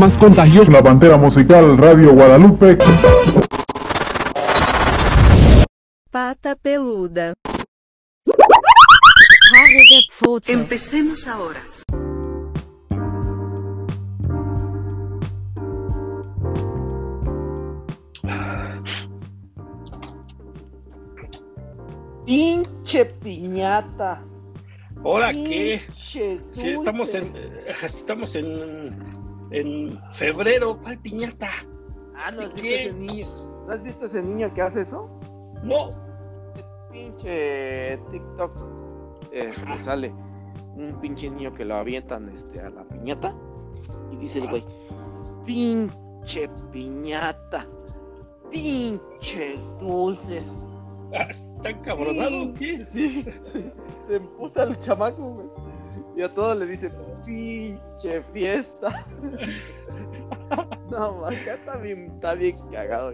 más contagioso. La Pantera Musical Radio Guadalupe. Pata peluda. Empecemos ahora. Pinche piñata. ¿Ahora qué? Si estamos en, eh, estamos en, en febrero, ¿cuál piñata? Ah, ¿no has visto ese niño? ¿No has visto ese niño que hace eso? No, Pinche TikTok. Este, sale un pinche niño que lo avientan este, a la piñata. Y dice el güey: Pinche piñata. Pinches dulces. ah, está encabronado, ¿qué? Sí, se emputa el chamaco, güey. Y a todos le dicen, pinche fiesta. no, man, acá está bien, está bien cagado.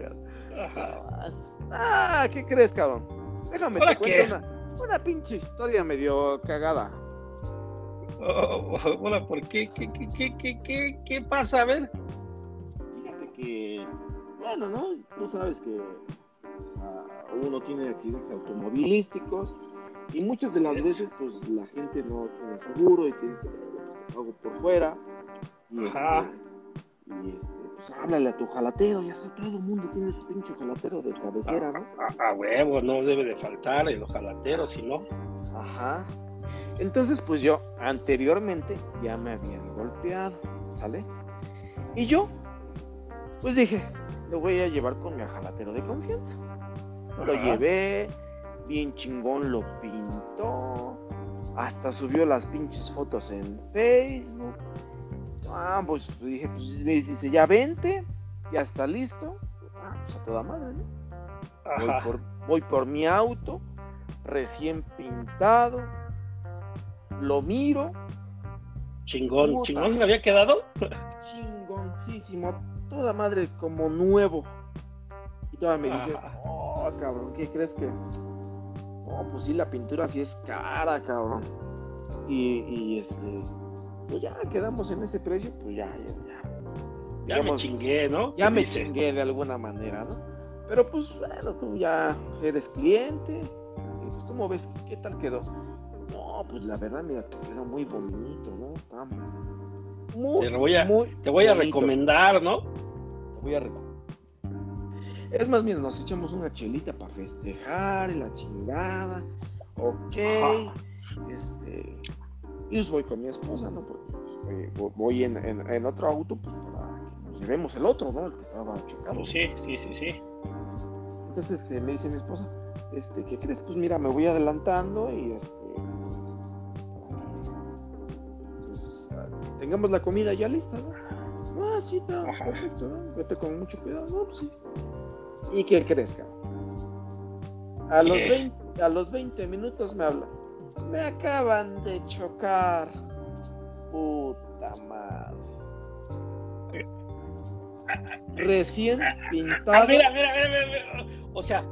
Ah, ¿qué crees, cabrón? Déjame ¿Ahora te cuento una, una pinche historia medio cagada. Oh, hola, ¿por qué? ¿Qué, qué, qué, qué, qué, qué pasa? A ver. Fíjate que, bueno, ¿no? Tú sabes que o sea, uno tiene accidentes automovilísticos y muchas de las veces pues la gente no tiene seguro y te pago por fuera y, Ajá. este, y este, pues háblale a tu jalatero, ya sé, todo el mundo tiene su pinche jalatero de cabecera, ¿no? A, a huevo, no debe de faltar el ojalatero, si no. Ajá. Entonces, pues yo anteriormente ya me habían golpeado, ¿sale? Y yo, pues dije, lo voy a llevar con mi jalatero de confianza. Lo llevé, bien chingón lo pintó, hasta subió las pinches fotos en Facebook. Ah, pues dije, pues dice, ya vente, ya está listo. Ah, pues a toda madre, ¿no? Voy por, voy por mi auto, recién pintado. Lo miro, Chingón, Puta. chingón, ¿me había quedado? chingoncísimo, toda madre como nuevo. Y todavía me dice, oh, cabrón, ¿qué crees que? No, pues sí, la pintura sí es cara, cabrón. Y, y este, pues ya quedamos en ese precio, pues ya, ya, ya. Ya me chingué, ¿no? Ya ¿Qué me dice? chingué de alguna manera, ¿no? Pero pues bueno, tú ya eres cliente. Pues, ¿Cómo ves? ¿Qué tal quedó? No, pues la verdad, mira, te quedó muy bonito, ¿no? Está muy, Te voy a- muy Te voy a bonito. recomendar, ¿no? Te voy a recomendar. Es más, mira, nos echamos una chelita para festejar y la chingada. Ok. Este. Y pues voy con mi esposa, ¿no? Porque pues, vo- voy en, en- en otro auto, pues para que nos llevemos el otro, ¿no? El que estaba chocado. Pues sí, sí, sí, sí. Entonces este, me dice mi esposa, este, ¿qué crees? Pues mira, me voy adelantando y este, pues, ah, tengamos la comida ya lista, ¿no? Ah, sí, está perfecto, ¿no? Vete con mucho cuidado, no, pues sí. ¿Y qué crees, cabrón? A los, ¿Qué? 20, a los 20 minutos me habla. Me acaban de chocar. Puta madre. Recién pintado. Ah, mira, mira, mira, mira, mira. O sea,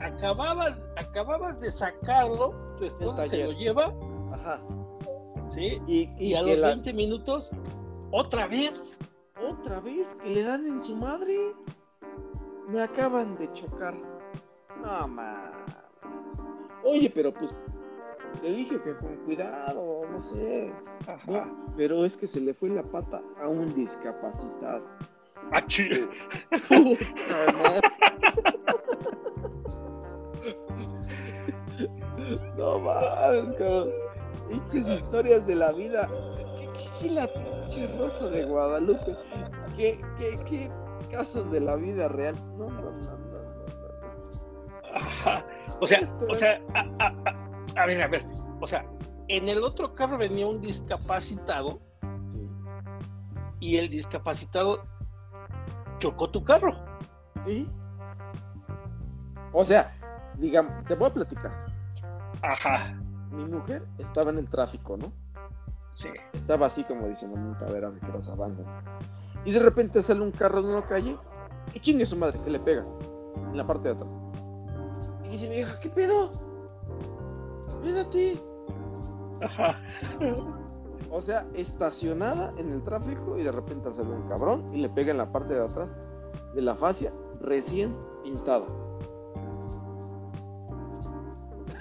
acababas, acababas de sacarlo, tu esposa se lo lleva, Ajá. ¿sí? Y, Y, y a que los la- 20 minutos, otra vez. Otra vez que le dan en su madre. Me acaban de chocar. No mames. Oye, pero pues te dije que con cuidado, no sé. Ajá. No, pero es que se le fue la pata a un discapacitado. Ah, chi- Puta madre. No mames, cabrón. Historias de la vida. ¿Qué, qué, qué la pinche rosa de Guadalupe? ¿Qué, qué, qué casos de la vida real? No, no, no, no, no, no. Ajá. O sea, o sea, a, a- a- a ver, a ver. O sea, en el otro carro venía un discapacitado Sí. y el discapacitado chocó tu carro. ¿Sí? O sea, digamos, te voy a platicar. Ajá. Mi mujer estaba en el tráfico, ¿no? Sí. Estaba así como diciendo, nunca verá que vas banda. Y de repente sale un carro de una calle y chingue su madre, que le pega en la parte de atrás. Y dice mi hija, ¿qué pedo? Espérate. Ajá. O sea, estacionada en el tráfico y de repente sale un cabrón y le pega en la parte de atrás de la fascia recién pintada.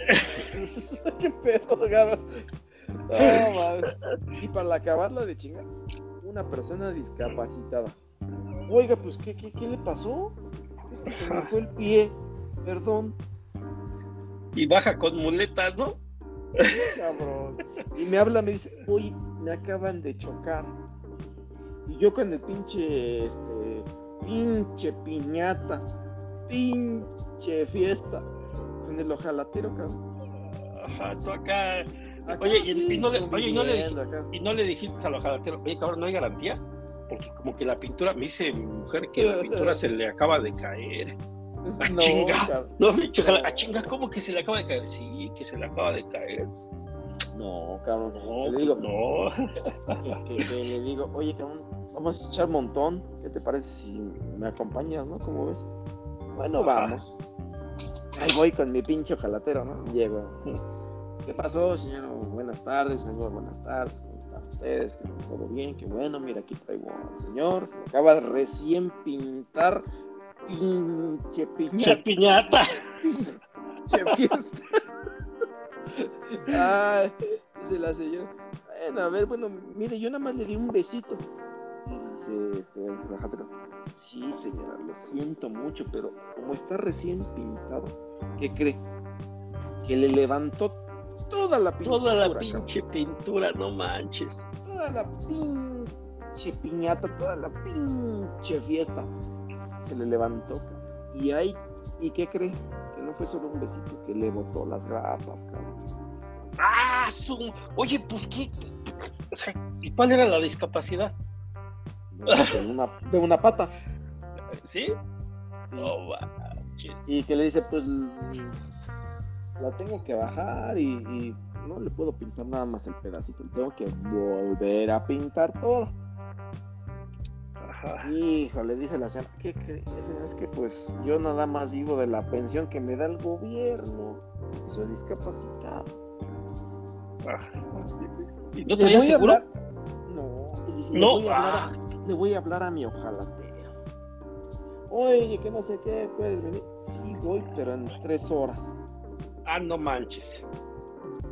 ¿Qué pedo, cabrón? No. Y para acabarla de chingar, una persona discapacitada. Oiga, pues, ¿qué, qué, qué le pasó? Es que se me fue el pie. Perdón, Y baja con muletas, ¿no? cabrón. Y me habla, me dice, oye, me acaban de chocar. Y yo con el pinche, este, pinche piñata, pinche fiesta, con el ojalatero, cabrón. Ajá, tú acá. Oye, y- y no le- oye, y no le. Y no le dijiste al ojalatero, oye, cabrón, ¿no hay garantía? Porque como que la pintura, me dice mi mujer que la pintura se le acaba de caer. ¡Ah, No, chinga! cabrón. No, me dicho, "Ah, chinga, ¿cómo que se le acaba de caer? Sí, que se le acaba de caer. No, cabrón. No, le pues digo, no. que, que- que le digo, oye, cabrón, vamos a echar montón. ¿Qué te parece si me acompañas, no? ¿Cómo ves? Bueno, vamos. Ahí voy con mi pinche ojalatero, ¿no? Llego. ¿Qué pasó, señor? Buenas tardes, señor. Buenas tardes. ¿Cómo están ustedes? Que todo bien, qué bueno. Mira, aquí traigo al señor. que acaba de recién pintar. Pinche Che piñata. piñata. Pinche fiesta. Ay, dice la señora. Bueno, a ver, bueno, mire, yo nada más le di un besito. Y dice este relajadero, Sí, señora, lo siento mucho, pero como está recién pintado, ¿qué cree? Que le levantó toda la pintura. Toda la cabrón. pinche pintura, no manches. Toda la pinche piñata, toda la pinche fiesta. Se le levantó. Y ahí, ¿y qué cree? Que no fue solo un besito, que le botó las grapas, cabrón. ¡Ah! Su... Oye, pues qué. O sea, ¿y cuál era la discapacidad? De una, de una pata. ¿Sí? Sí. No manches. Y que le dice, pues la tengo que bajar y, y no le puedo pintar nada más el pedacito, tengo que volver a pintar todo. Ajá. Hijo, le dice la señora, ¿qué crees? Es que pues yo nada más vivo de la pensión que me da el gobierno. Soy discapacitado. ajá. ¿Y no Le traía voy a seguro? hablar- No, y dice, le No, voy a hablar a- ah. le voy a hablar a mi ojalatero. Oye, que no sé qué, puedes venir. Sí, voy, pero en tres horas. Ah, no manches.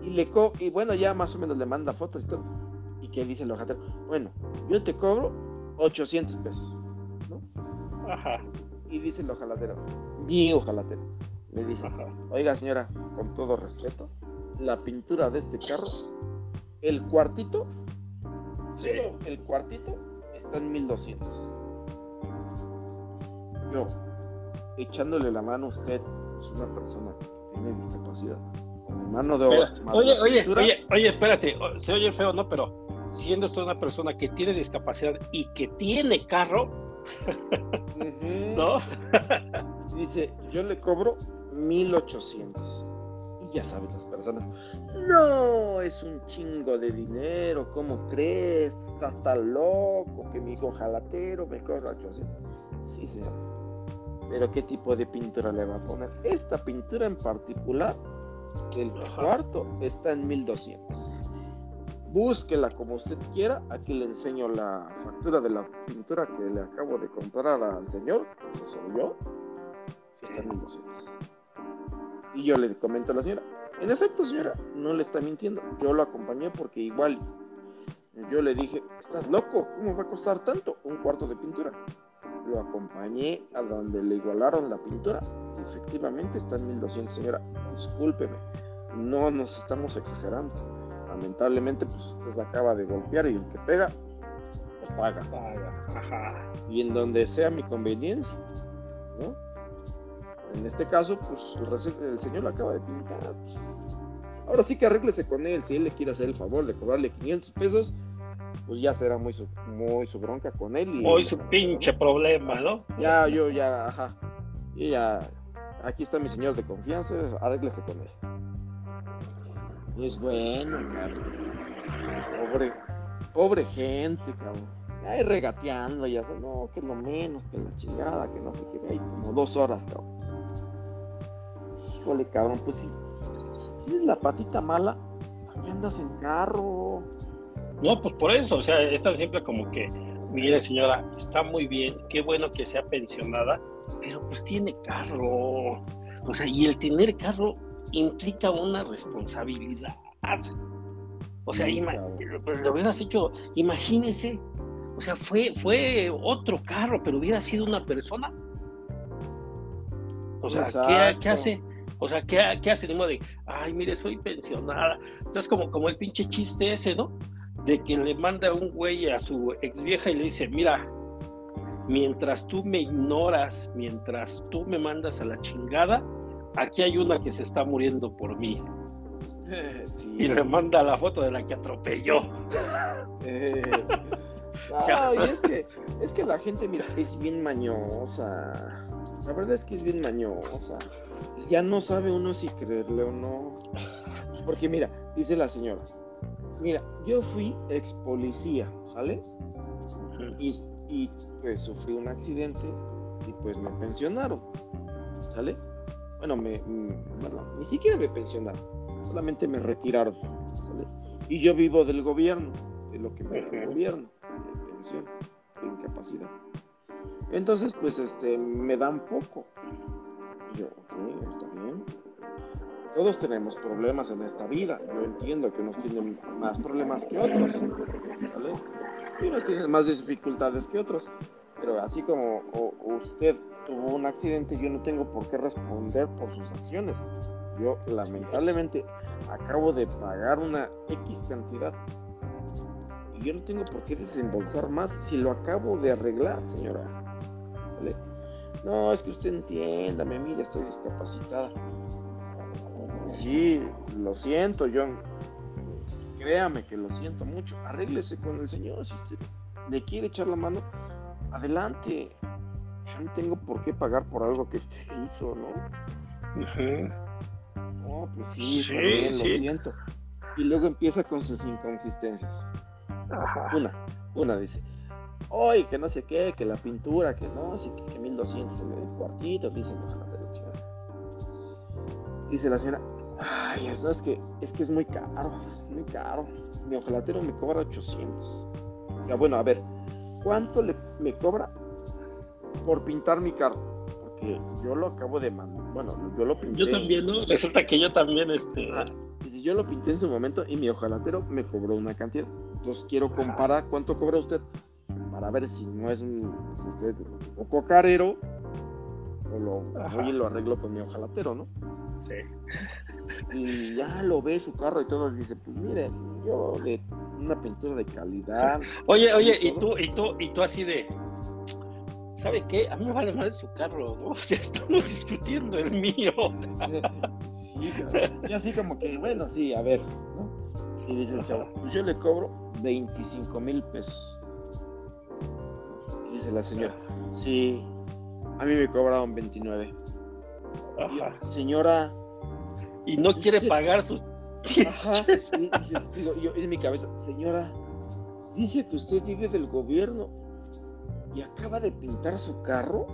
Y le co y bueno, ya más o menos le manda fotos y todo. Y que dice el hojatero, bueno, yo te cobro 800 pesos. ¿no? Ajá. Y dice el ojalatero, mi ojalatero, le dice, Ajá. oiga señora, con todo respeto, la pintura de este carro, el cuartito, Sí. solo el cuartito está en 1200. Yo, echándole la mano a usted, es una persona tiene discapacidad. Mano de obra. Pero, oye, oye, oye, oye, espérate, se oye feo, ¿no? Pero siendo usted una persona que tiene discapacidad y que tiene carro, ¿no? Dice, yo le cobro 1800. Y ya sabes las personas, no, es un chingo de dinero, ¿cómo crees? Estás tan loco que mi hijo jalatero me cobra 800. Sí, señor. Pero ¿qué tipo de pintura le va a poner? Esta pintura en particular, el Ajá. cuarto, está en 1200. Búsquela como usted quiera. Aquí le enseño la factura de la pintura que le acabo de comprar al señor. Ese soy yo. Sí, está en 1200. Y yo le comento a la señora. En efecto, señora, no le está mintiendo. Yo lo acompañé porque igual yo le dije, ¿estás loco? ¿Cómo va a costar tanto? Un cuarto de pintura. Lo acompañé a donde le igualaron la pintura. Efectivamente está en 1200, señora. Discúlpeme. No nos estamos exagerando. Lamentablemente, pues usted se acaba de golpear y el que pega, pues paga. Paga, Ajá. Y en donde sea mi conveniencia, ¿no? En este caso, pues el señor lo acaba de pintar. Ahora sí que arréglese con él. Si él le quiere hacer el favor de cobrarle 500 pesos, pues ya será muy su, muy su bronca con él. Y, Hoy su pinche problema, ¿no? Ya, yo ya, ajá. Yo ya, aquí está mi señor de confianza, arréglese con él. Y es bueno, cabrón. Pobre, pobre gente, cabrón. Ahí regateando, ya sé, no, que es lo menos, que la chingada, que no sé qué, hay como dos horas, cabrón. Híjole, cabrón, pues si, si tienes la patita mala, ¿para qué andas en carro? No, pues por eso, o sea, están siempre como que, mire señora, está muy bien, qué bueno que sea pensionada, pero pues tiene carro. O sea, y el tener carro implica una responsabilidad. O sea, claro. lo hubieras hecho, imagínese, o sea, fue, fue otro carro, pero hubiera sido una persona. O sea, ¿qué, qué hace? O sea, ¿qué, qué hace? De modo de, ay, mire, soy pensionada. Estás como, como el pinche chiste ese, ¿no? De que le manda un güey a su ex vieja y le dice, mira, mientras tú me ignoras, mientras tú me mandas a la chingada, aquí hay una que se está muriendo por mí. Sí. Y le manda la foto de la que atropelló. Eh, no, y es que, es que la gente, mira, es bien mañosa. La verdad es que es bien mañosa. Ya no sabe uno si creerle o no. Porque mira, dice la señora, mira, yo fui ex policía, ¿sale? Y, y, pues sufrí un accidente y pues me pensionaron, ¿sale? Bueno, me, bueno, ni siquiera me pensionaron, solamente me retiraron, ¿sale? Y yo vivo del gobierno, de lo que me da el gobierno, de pensión, de incapacidad. Entonces, pues, este, me dan poco. Y yo, ok, está bien. Todos tenemos problemas en esta vida. Yo entiendo que unos tienen más problemas que otros, ¿sale? Y unos tienen más dificultades que otros. Pero así como usted tuvo un accidente, yo no tengo por qué responder por sus acciones. Yo lamentablemente acabo de pagar una X cantidad. Y yo no tengo por qué desembolsar más si lo acabo de arreglar, señora. ¿Sale? No, es que usted entiéndame, mire, estoy discapacitada. Sí, lo siento, John. Créame que lo siento mucho. Arréglese con el señor. Si usted le quiere echar la mano, adelante. Yo no tengo por qué pagar por algo que usted hizo, ¿no? Ujú. No, pues sí, Sí, está bien, sí. lo siento. Y luego empieza con sus inconsistencias. Ajá. Una, una dice, hoy que no sé qué, que la pintura, que no, sí, que, que 1200 en el cuartito, dice, "No, no te lo chingada". Dice la señora, ay, no, es que, es que es muy caro, muy caro. Mi ojalatero me cobra 800. O sea, bueno, a ver, ¿cuánto le, me cobra por pintar mi carro? Porque yo lo acabo de mandar, bueno, yo lo pinté. Yo también, ¿no? Resulta que yo también, este. Ah, y si yo lo pinté en su momento y mi ojalatero me cobró una cantidad. Entonces quiero comparar cuánto cobra usted para ver si no es un si usted un poco carero o lo Ajá. voy y lo arreglo con mi ojalatero, ¿no? Sí. Y ya lo ve su carro y todo dice, pues mire, yo de una pintura de calidad. Oye, oye, y y tú, y tú, y tú así de. ¿Sabe qué? A mí me vale madre su carro, ¿no? O sea, estamos discutiendo el mío. o sea, Sí, cabrón. yo así como que, bueno, sí, a ver, ¿no? Y dice el chavo, pues yo le cobro 25 mil pesos. Y dice la señora, sí, a mí me cobraron 29. Y yo, ajá. señora, Y no quiere pagar sus. ajá, digo, yo en mi cabeza, señora, dice que usted vive del gobierno y acaba de pintar su carro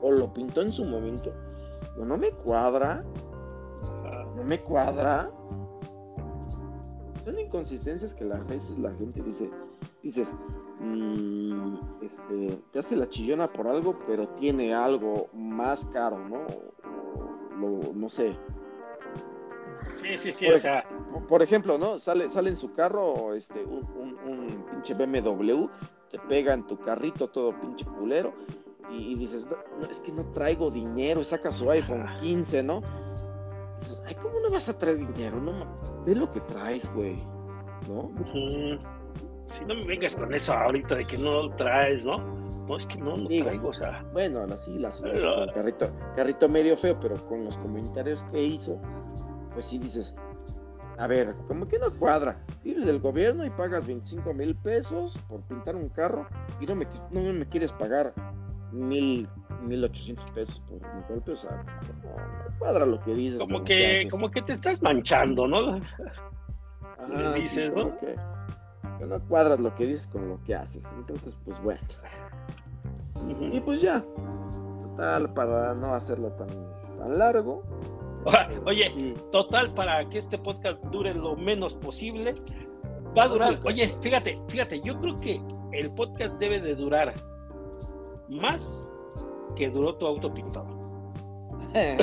o lo pintó en su momento. Digo, no me cuadra. No me cuadra. Son inconsistencias que a veces la gente dice, dices, mm, este, te hace la chillona por algo, pero tiene algo más caro, ¿no? O no sé. Sí, sí, sí, Por o sea. Por- ejemplo, ¿no? Sale, sale en su carro este, un, un- un pinche BMW, te pega en tu carrito todo pinche culero. Y, y dices, no, no, es que no traigo dinero, y saca su iPhone 15, ¿no? Dices, ay, ¿cómo no vas a traer dinero? No, ve lo que traes, güey, ¿no? Si no me vengas con eso ahorita de que no lo traes, ¿no? No, es que no lo Digo. traigo, o sea. Bueno, ahora sí, la señora Pero- carrito, carrito medio feo, pero con los comentarios que hizo, pues sí dices, a ver, como que no cuadra. Vives del gobierno y pagas 25 mil pesos por pintar un carro y no me, no me quieres pagar mil, mil ochocientos pesos por mi golpe, o sea, no, no cuadra lo que dices. Como que, como que te estás manchando, ¿no? Dices, ¿no? Que, que no cuadras lo que dices con lo que haces. Entonces, pues bueno. Y pues ya, total, para no hacerlo tan, tan largo. Oye. sí, Total, para que este podcast dure lo menos posible, Va a durar. Oye, fíjate, fíjate, yo creo que el podcast debe de durar más que duró tu auto pintado.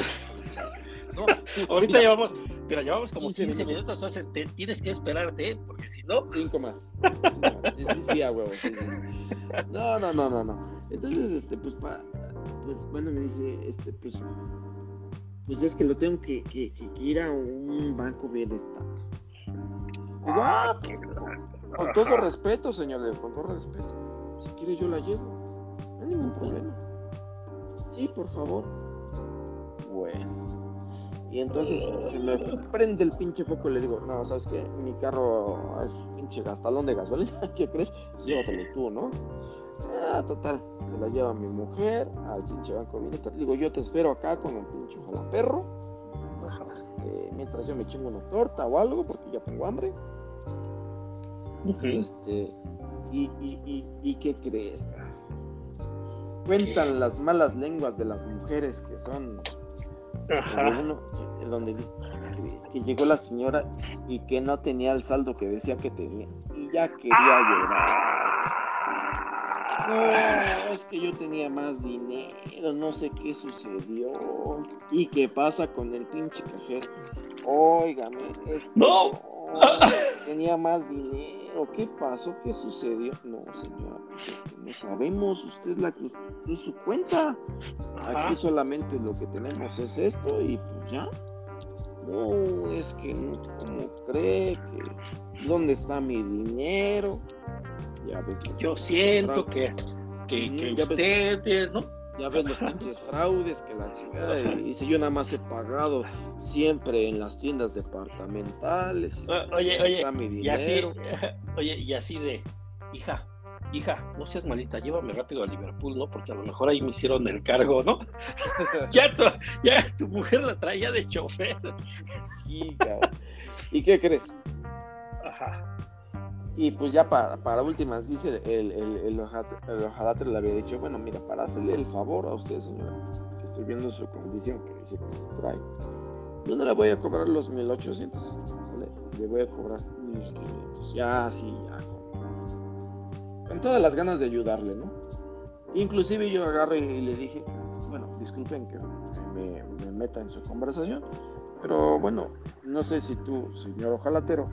No, Ahorita llevamos, pero llevamos como 15 15 minutos. entonces te- tienes que esperarte, ¿eh? porque si no, Cinco más. Cinco más. Sí, sí, sí, a huevo. sí. No, no, no, no, no. Entonces, este, pues, pa, pues, bueno, me dice, este, pues, pues es que lo tengo que, que, que- que ir a un banco bienestar. Digo, ah, qué con todo respeto, señor, con todo respeto. Si quiere yo la llevo. No hay ningún problema. Sí, por favor. Bueno. Y entonces se me prende el pinche foco y le digo, no, ¿sabes qué? Mi carro es pinche gastalón de gasolina, ¿qué crees? Llévatelo tú, ¿no? Ah, total, se la lleva mi mujer al pinche banco bienestar. Digo, yo te espero acá con el pinche jalaperro. Este, mientras yo me chingo una torta o algo, porque ya tengo hambre. Este, y, y, y, y qué crees, cara? Cuentan ¿Qué? las malas lenguas de las mujeres que son uno, en donde que, que llegó la señora y que no tenía el saldo que decía que tenía y ya quería llorar. No, es que yo tenía más dinero, no sé qué sucedió. ¿Y qué pasa con el pinche cajero? Óigame, es que No. yo tenía más dinero. ¿Qué pasó? ¿Qué sucedió? No, señora, pues es que no sabemos. Usted es la que usó su cuenta. Ajá. Aquí solamente lo que tenemos es esto y pues ya. No, es que no, ¿cómo cree que dónde está mi dinero? Ya ves, los- Yo siento que, que, que ya ves. ustedes, ¿no? ya ves los pinches fraudes que la chingada y dice yo nada más he pagado siempre en las tiendas departamentales. y O- Oye, ¿dónde oye, está mi y así, dinero? oye, y así de, hija, hija, no seas malita, llévame rápido a Liverpool, ¿no? Porque a lo mejor ahí me hicieron el cargo, ¿no? ya, tu, ya tu mujer la traía de chofer. ¿Y qué crees? Ajá. Y pues ya para, para últimas, dice el, el, el, le había dicho, bueno, mira, para hacerle el favor a usted, señora, que estoy viendo su condición que dice que trae, yo no le voy a cobrar los 1800, ¿sale? Le voy a cobrar 1500, ya así, ya, con, con todas las ganas de ayudarle, ¿no? Inclusive yo agarré y le dije, bueno, disculpen que me, me meta en su conversación, pero bueno, no sé si tú, señor ojalatero,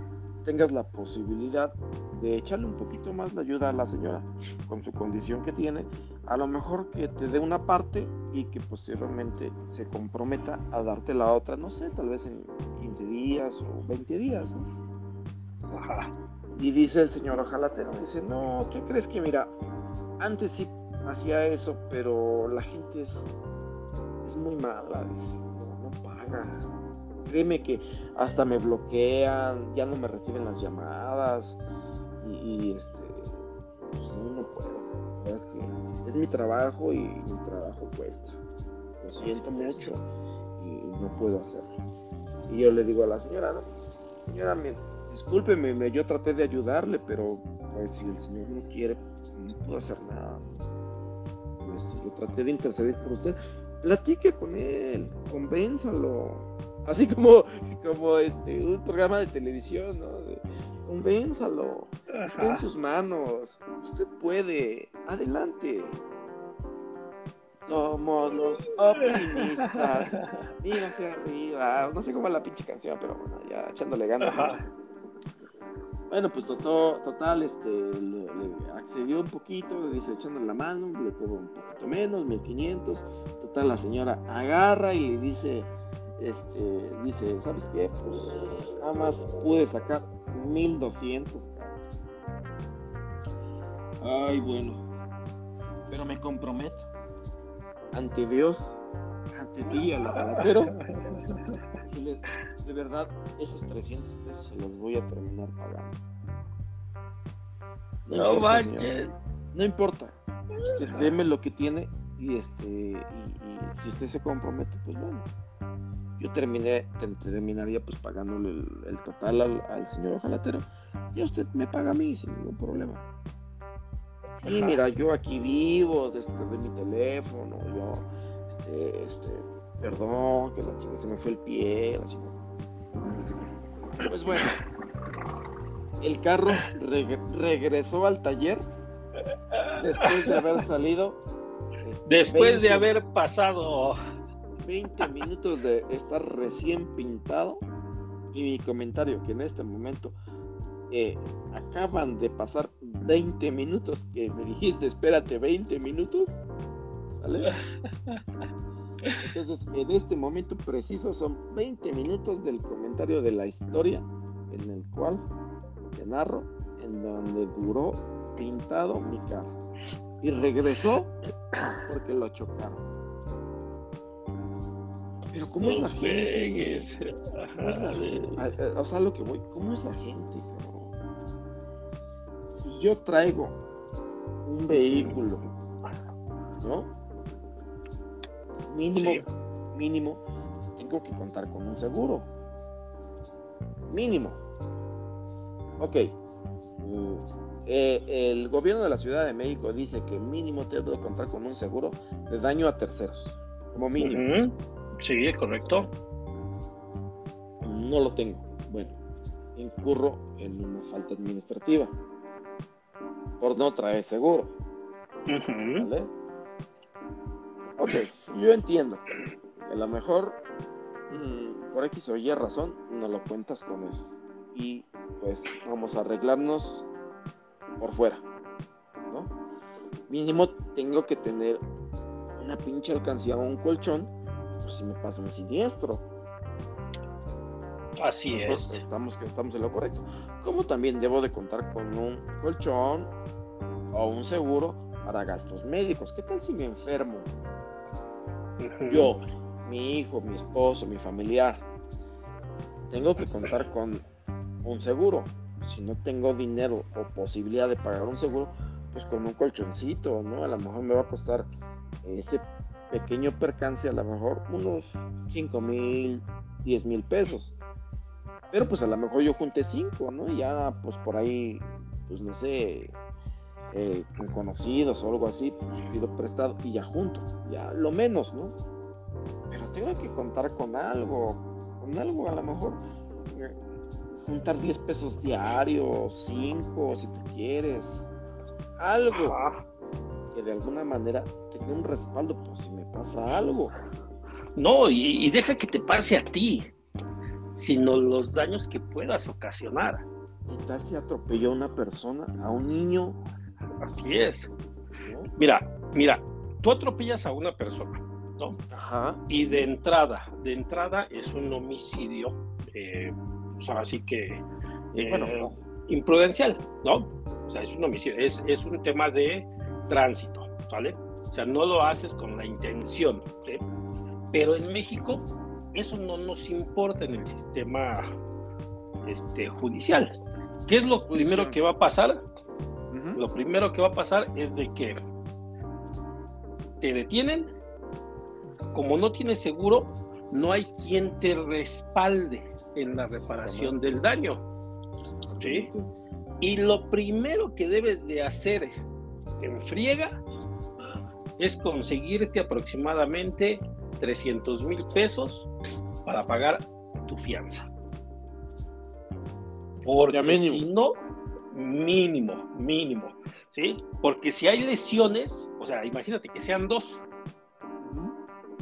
tengas la posibilidad de echarle un poquito más la ayuda a la señora con su condición que tiene, a lo mejor que te dé una parte y que posteriormente se comprometa a darte la otra, no sé, tal vez en 15 días o 20 días. ¿no? Ajá. Y dice el señor ojalatero, dice, no, ¿qué crees que mira? Antes sí hacía eso, pero la gente es, es muy mala, dice, no, no paga. Créeme que hasta me bloquean, ya no me reciben las llamadas y, y, este, pues no, no puedo. Es que es mi trabajo y mi trabajo cuesta. Lo siento mucho y no puedo hacerlo. Y yo le digo a la señora, no, señora, mire, discúlpeme, me- yo traté de ayudarle, pero pues si el señor no quiere, no puedo hacer nada. Pues, yo traté de interceder por usted. Platique con él, convénzalo. Así como, como este, un programa de televisión, ¿no? De, convénzalo. Está en sus manos. Usted puede. Adelante. Somos los optimistas. Mira hacia arriba. No sé cómo es la pinche canción, pero bueno, ya echándole ganas. Bueno, pues total, total este, le, le accedió un poquito, dice echándole la mano, le cobro un poquito menos, 1500. Total, la señora agarra y le dice, este, dice, ¿sabes qué? Pues nada más pude sacar 1200. Ay, bueno. Pero me comprometo ante Dios, ante ti, al pero de verdad, esos 300 pesos se los voy a terminar pagando. No importa, señor. manches. No importa. Usted deme lo que tiene y este y, y si usted se compromete, pues bueno. Yo terminé, ter- terminaría pues pagándole el, el total al, al señor ojalatero y usted me paga a mí sin ningún problema. Sí, Ajá. mira, yo aquí vivo desde de mi teléfono, yo, este, este, perdón, que la chica se me fue el pie, la chica. Pues bueno, el carro reg- regresó al taller después de haber salido. este, Después de 20 haber pasado 20 minutos de estar recién pintado y mi comentario que en este momento eh, acaban de pasar 20 minutos que me dijiste espérate 20 minutos ¿sale? entonces en este momento preciso son 20 minutos del comentario de la historia en el cual te narro en donde duró pintado mi carro y regresó porque lo chocaron pero ¿cómo es la gente? ¿Cómo es la O sea, lo que voy, ¿cómo es la gente, cabrón? Si yo traigo un vehículo, ¿no? Mínimo, Sí. mínimo, tengo que contar con un seguro. Mínimo. Ok. Mm, eh, el gobierno de la Ciudad de México dice que mínimo tengo que contar con un seguro de daño a terceros. Como mínimo. Ujú. Sí, correcto. No lo tengo. Bueno, incurro en una falta administrativa por no traer seguro. Ujú. ¿Vale? Ok, yo entiendo que a lo mejor mm, por X o Y razón no lo cuentas con él. Y pues vamos a arreglarnos por fuera. ¿no? Mínimo tengo que tener una pinche alcancía o un colchón si me pasa un siniestro. Así Nosotros es. Estamos, estamos en lo correcto. Como también debo de contar con un colchón o un seguro para gastos médicos. ¿Qué tal si me enfermo? Yo, mi hijo, mi esposo, mi familiar. Tengo que contar con un seguro. Si no tengo dinero o posibilidad de pagar un seguro, pues con un colchoncito, ¿no? A lo mejor me va a costar ese pequeño percance, a lo mejor unos 5 mil, 10 mil pesos. Pero pues a lo mejor yo junté 5, ¿no? Y ya pues por ahí, pues no sé, eh, con conocidos o algo así, pues pido prestado y ya junto, ya lo menos, ¿no? Pero tengo que contar con algo, con algo a lo mejor, eh, juntar 10 pesos diarios, 5 si tú quieres, algo que de alguna manera un respaldo por si me pasa algo. No, y, y deja que te pase a ti, sino los daños que puedas ocasionar. ¿Qué tal si atropelló a una persona, a un niño? Así es. ¿no? Mira, mira, tú atropellas a una persona, ¿no? Ajá. Y de entrada, de entrada es un homicidio, eh, pues ahora sí que eh, Bueno, imprudencial, ¿no? O sea, es un homicidio, es, es un tema de tránsito, ¿vale? O sea, no lo haces con la intención. Pero en México eso no nos importa en el sistema este, judicial. ¿Qué es lo primero que va a pasar? Lo primero que va a pasar es de que te detienen, como no tienes seguro, no hay quien te respalde en la reparación del daño. ¿sí? Y lo primero que debes de hacer en friega es conseguirte aproximadamente 300 mil pesos para pagar tu fianza. Porque mínimo. si no, mínimo, mínimo, ¿sí? Porque si hay lesiones, o sea, imagínate que sean dos,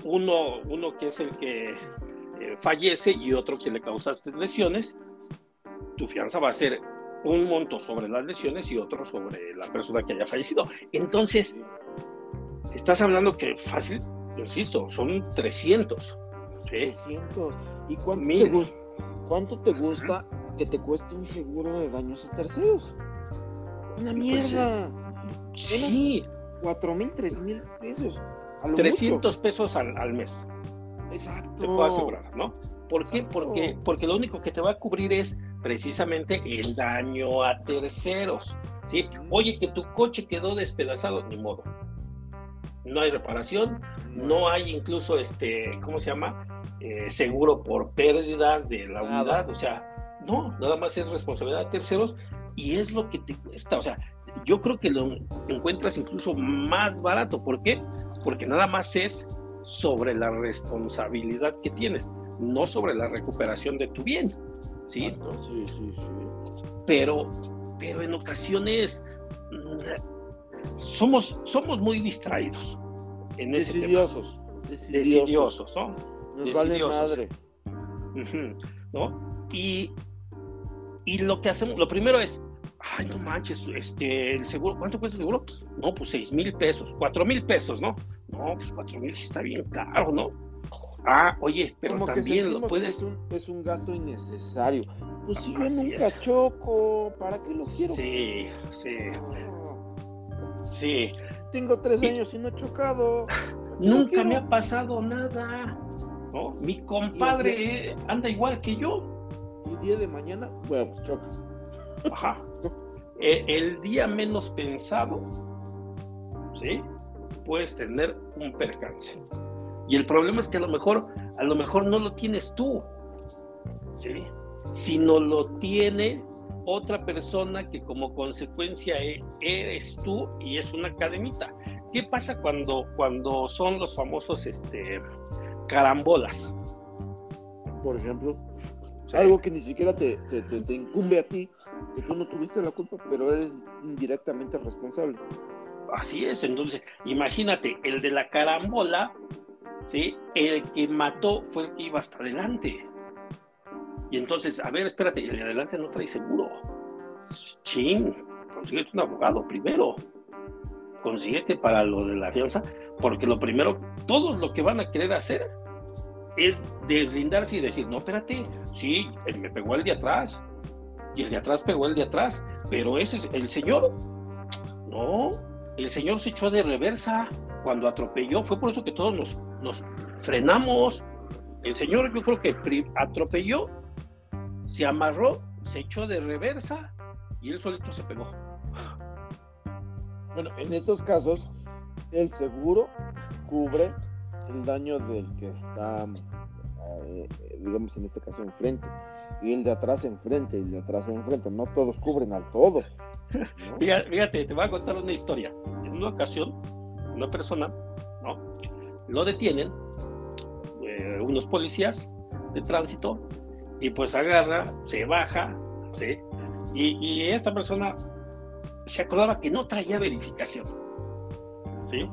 uno, uno que es el que eh, fallece y otro que le causaste lesiones, tu fianza va a ser un monto sobre las lesiones y otro sobre la persona que haya fallecido. Entonces, estás hablando que fácil, insisto, son 300. ¿sí? 300. ¿Y cuánto te, Mil. cuánto te gusta que te cueste un seguro de daños a terceros? Una Pues, mierda. Sí, Cuatro mil, tres mil pesos. A lo 300 pesos al, al mes, mucho. Exacto. te puedo asegurar, ¿no? ¿Por qué? Porque, porque lo único que te va a cubrir es precisamente el daño a terceros. ¿sí? Oye, que tu coche quedó despedazado, ni modo. No hay reparación, no hay incluso, este, ¿cómo se llama? Eh, seguro por pérdidas de la Nada. unidad. O sea, no, nada más es responsabilidad de terceros y es lo que te cuesta. O sea, yo creo que lo encuentras incluso más barato. ¿Por qué? Porque nada más es sobre la responsabilidad que tienes, no sobre la recuperación de tu bien. ¿sí? Sí, sí, sí. pero, pero en ocasiones mm, somos, somos muy distraídos en ese tema. Decidiosos. Decidiosos, ¿no? Nos vale madre. ¿no? Y, y lo que hacemos, lo primero es, ay, no manches, este, el seguro, ¿cuánto cuesta el seguro? No, pues seis mil pesos, cuatro mil pesos, ¿no? No, pues cuatro mil sí está bien caro, ¿no? Ah, oye, pero Como también lo puedes... es un, es un gasto innecesario. Pues si yo nunca choco, ¿para qué lo quiero? Sí, sí, sí. Tengo tres Y- años y no he chocado. ¿para qué lo Nunca quiero? me ha pasado nada, ¿no? Mi compadre anda igual que yo. Y el día de mañana, bueno, pues chocas. Ajá. E- El día menos pensado, ¿sí? Puedes tener un percance. Y el problema es que a lo mejor, a lo mejor no lo tienes tú, ¿sí? Sino lo tiene otra persona que como consecuencia e- eres tú y es una cadenita. ¿Qué pasa cuando, cuando son los famosos este, carambolas? Por ejemplo, Sí. algo que ni siquiera te, te, te- te incumbe a ti, que tú no tuviste la culpa, pero eres indirectamente responsable. Así es, entonces, imagínate, el de la carambola, ¿sí? El que mató fue el que iba hasta adelante. Entonces, a ver, espérate, el de adelante no trae seguro. Chin, consíguete un abogado primero. Consíguete para lo de la fianza, porque lo primero, todos lo que van a querer hacer es deslindarse y decir, no, espérate, sí, me pegó el de atrás, y el de atrás pegó el de atrás, pero ese es el señor, no, el señor se echó de reversa cuando atropelló, fue por eso que todos nos, nos frenamos. El señor yo creo que atropelló, se amarró, se echó de reversa y él solito se pegó. Bueno, en estos casos, el seguro cubre el daño del que está, eh, digamos, en este caso enfrente. Y el de atrás enfrente, y el de atrás enfrente. No todos cubren al todo. ¿no? Fíjate, fíjate, te voy a contar una historia. En una ocasión, una persona, ¿no? Lo detienen, eh, unos policías de tránsito, y pues agarra, se baja, ¿sí? Y, esta persona se acordaba que no traía verificación, ¿sí?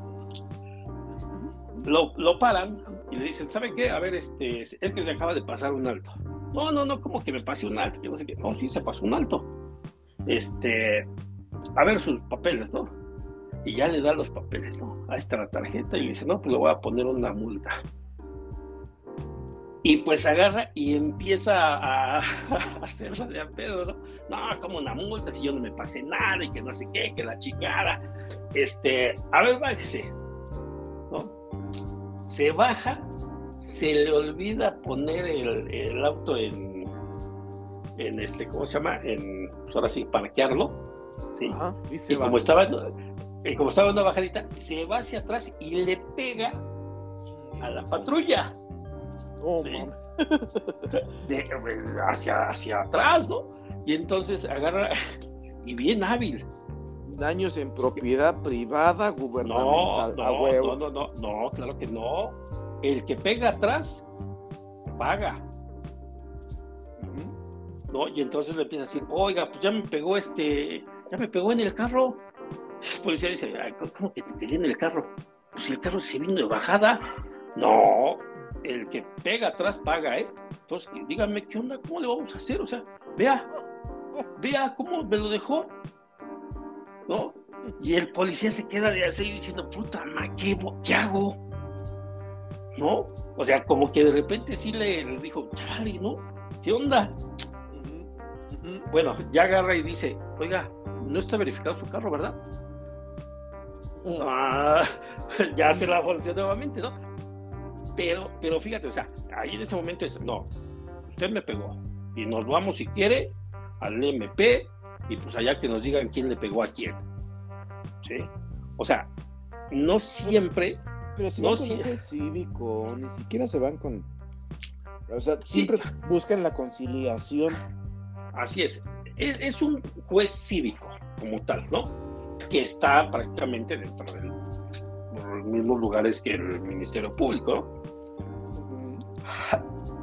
Lo, lo paran y le dicen, ¿sabe qué? A ver, este, es que se acaba de pasar un alto. No, no, no, ¿cómo que me pase un alto? Yo no sé qué. No, sí, se pasó un alto. Este, a ver sus papeles, ¿no? Y ya le da los papeles, ¿no? Ahí está la tarjeta y le dice, no, pues le voy a poner una multa. Y pues agarra y empieza a, a hacerla de a pedo, ¿no? No, como una multa si yo no me pasé nada y que no sé qué, que la chingada. Este, a ver, bájese, ¿no? Se baja, se le olvida poner el, el auto en, en este, ¿cómo se llama? En, pues ahora sí, parquearlo, ¿sí? Ajá, y se Y como estaba, y como estaba en una bajadita, se va hacia atrás y le pega a la patrulla No, Sí. mames. de- hacia, hacia atrás, ¿no? Y entonces agarra, y bien hábil. Daños en propiedad privada, gubernamental. no, no, no, no, no, claro que no. El que pega atrás, paga. ¿no? Y entonces le empieza a decir, oiga, pues ya me pegó este, ya me pegó en el carro. El policía dice, "Ay, ¿cómo que te pegué en el carro? Pues el carro se vino de bajada. No, el que pega atrás paga, ¿eh? Entonces, dígame, ¿qué onda? ¿Cómo le vamos a hacer? O sea, vea, vea cómo me lo dejó, ¿no? Y el policía se queda de así diciendo, puta ma, ¿qué, qué hago? ¿No? O sea, como que de repente sí le, le dijo, Charlie, ¿no? ¿Qué onda? Bueno, ya agarra y dice, oiga, no está verificado su carro, ¿verdad? Ah, ya se la volteó nuevamente, ¿no? Pero, pero fíjate, o sea, ahí en ese momento es, no, usted me pegó y nos vamos si quiere al MP y pues allá que nos digan quién le pegó a quién. ¿Sí? O sea, no siempre, Pero si No, juez cívico, ni siquiera se van con. O sea, Sí. siempre buscan la conciliación. así es, es, es un juez cívico como tal, ¿no? Que está prácticamente dentro de los mismos lugares que el Ministerio Público,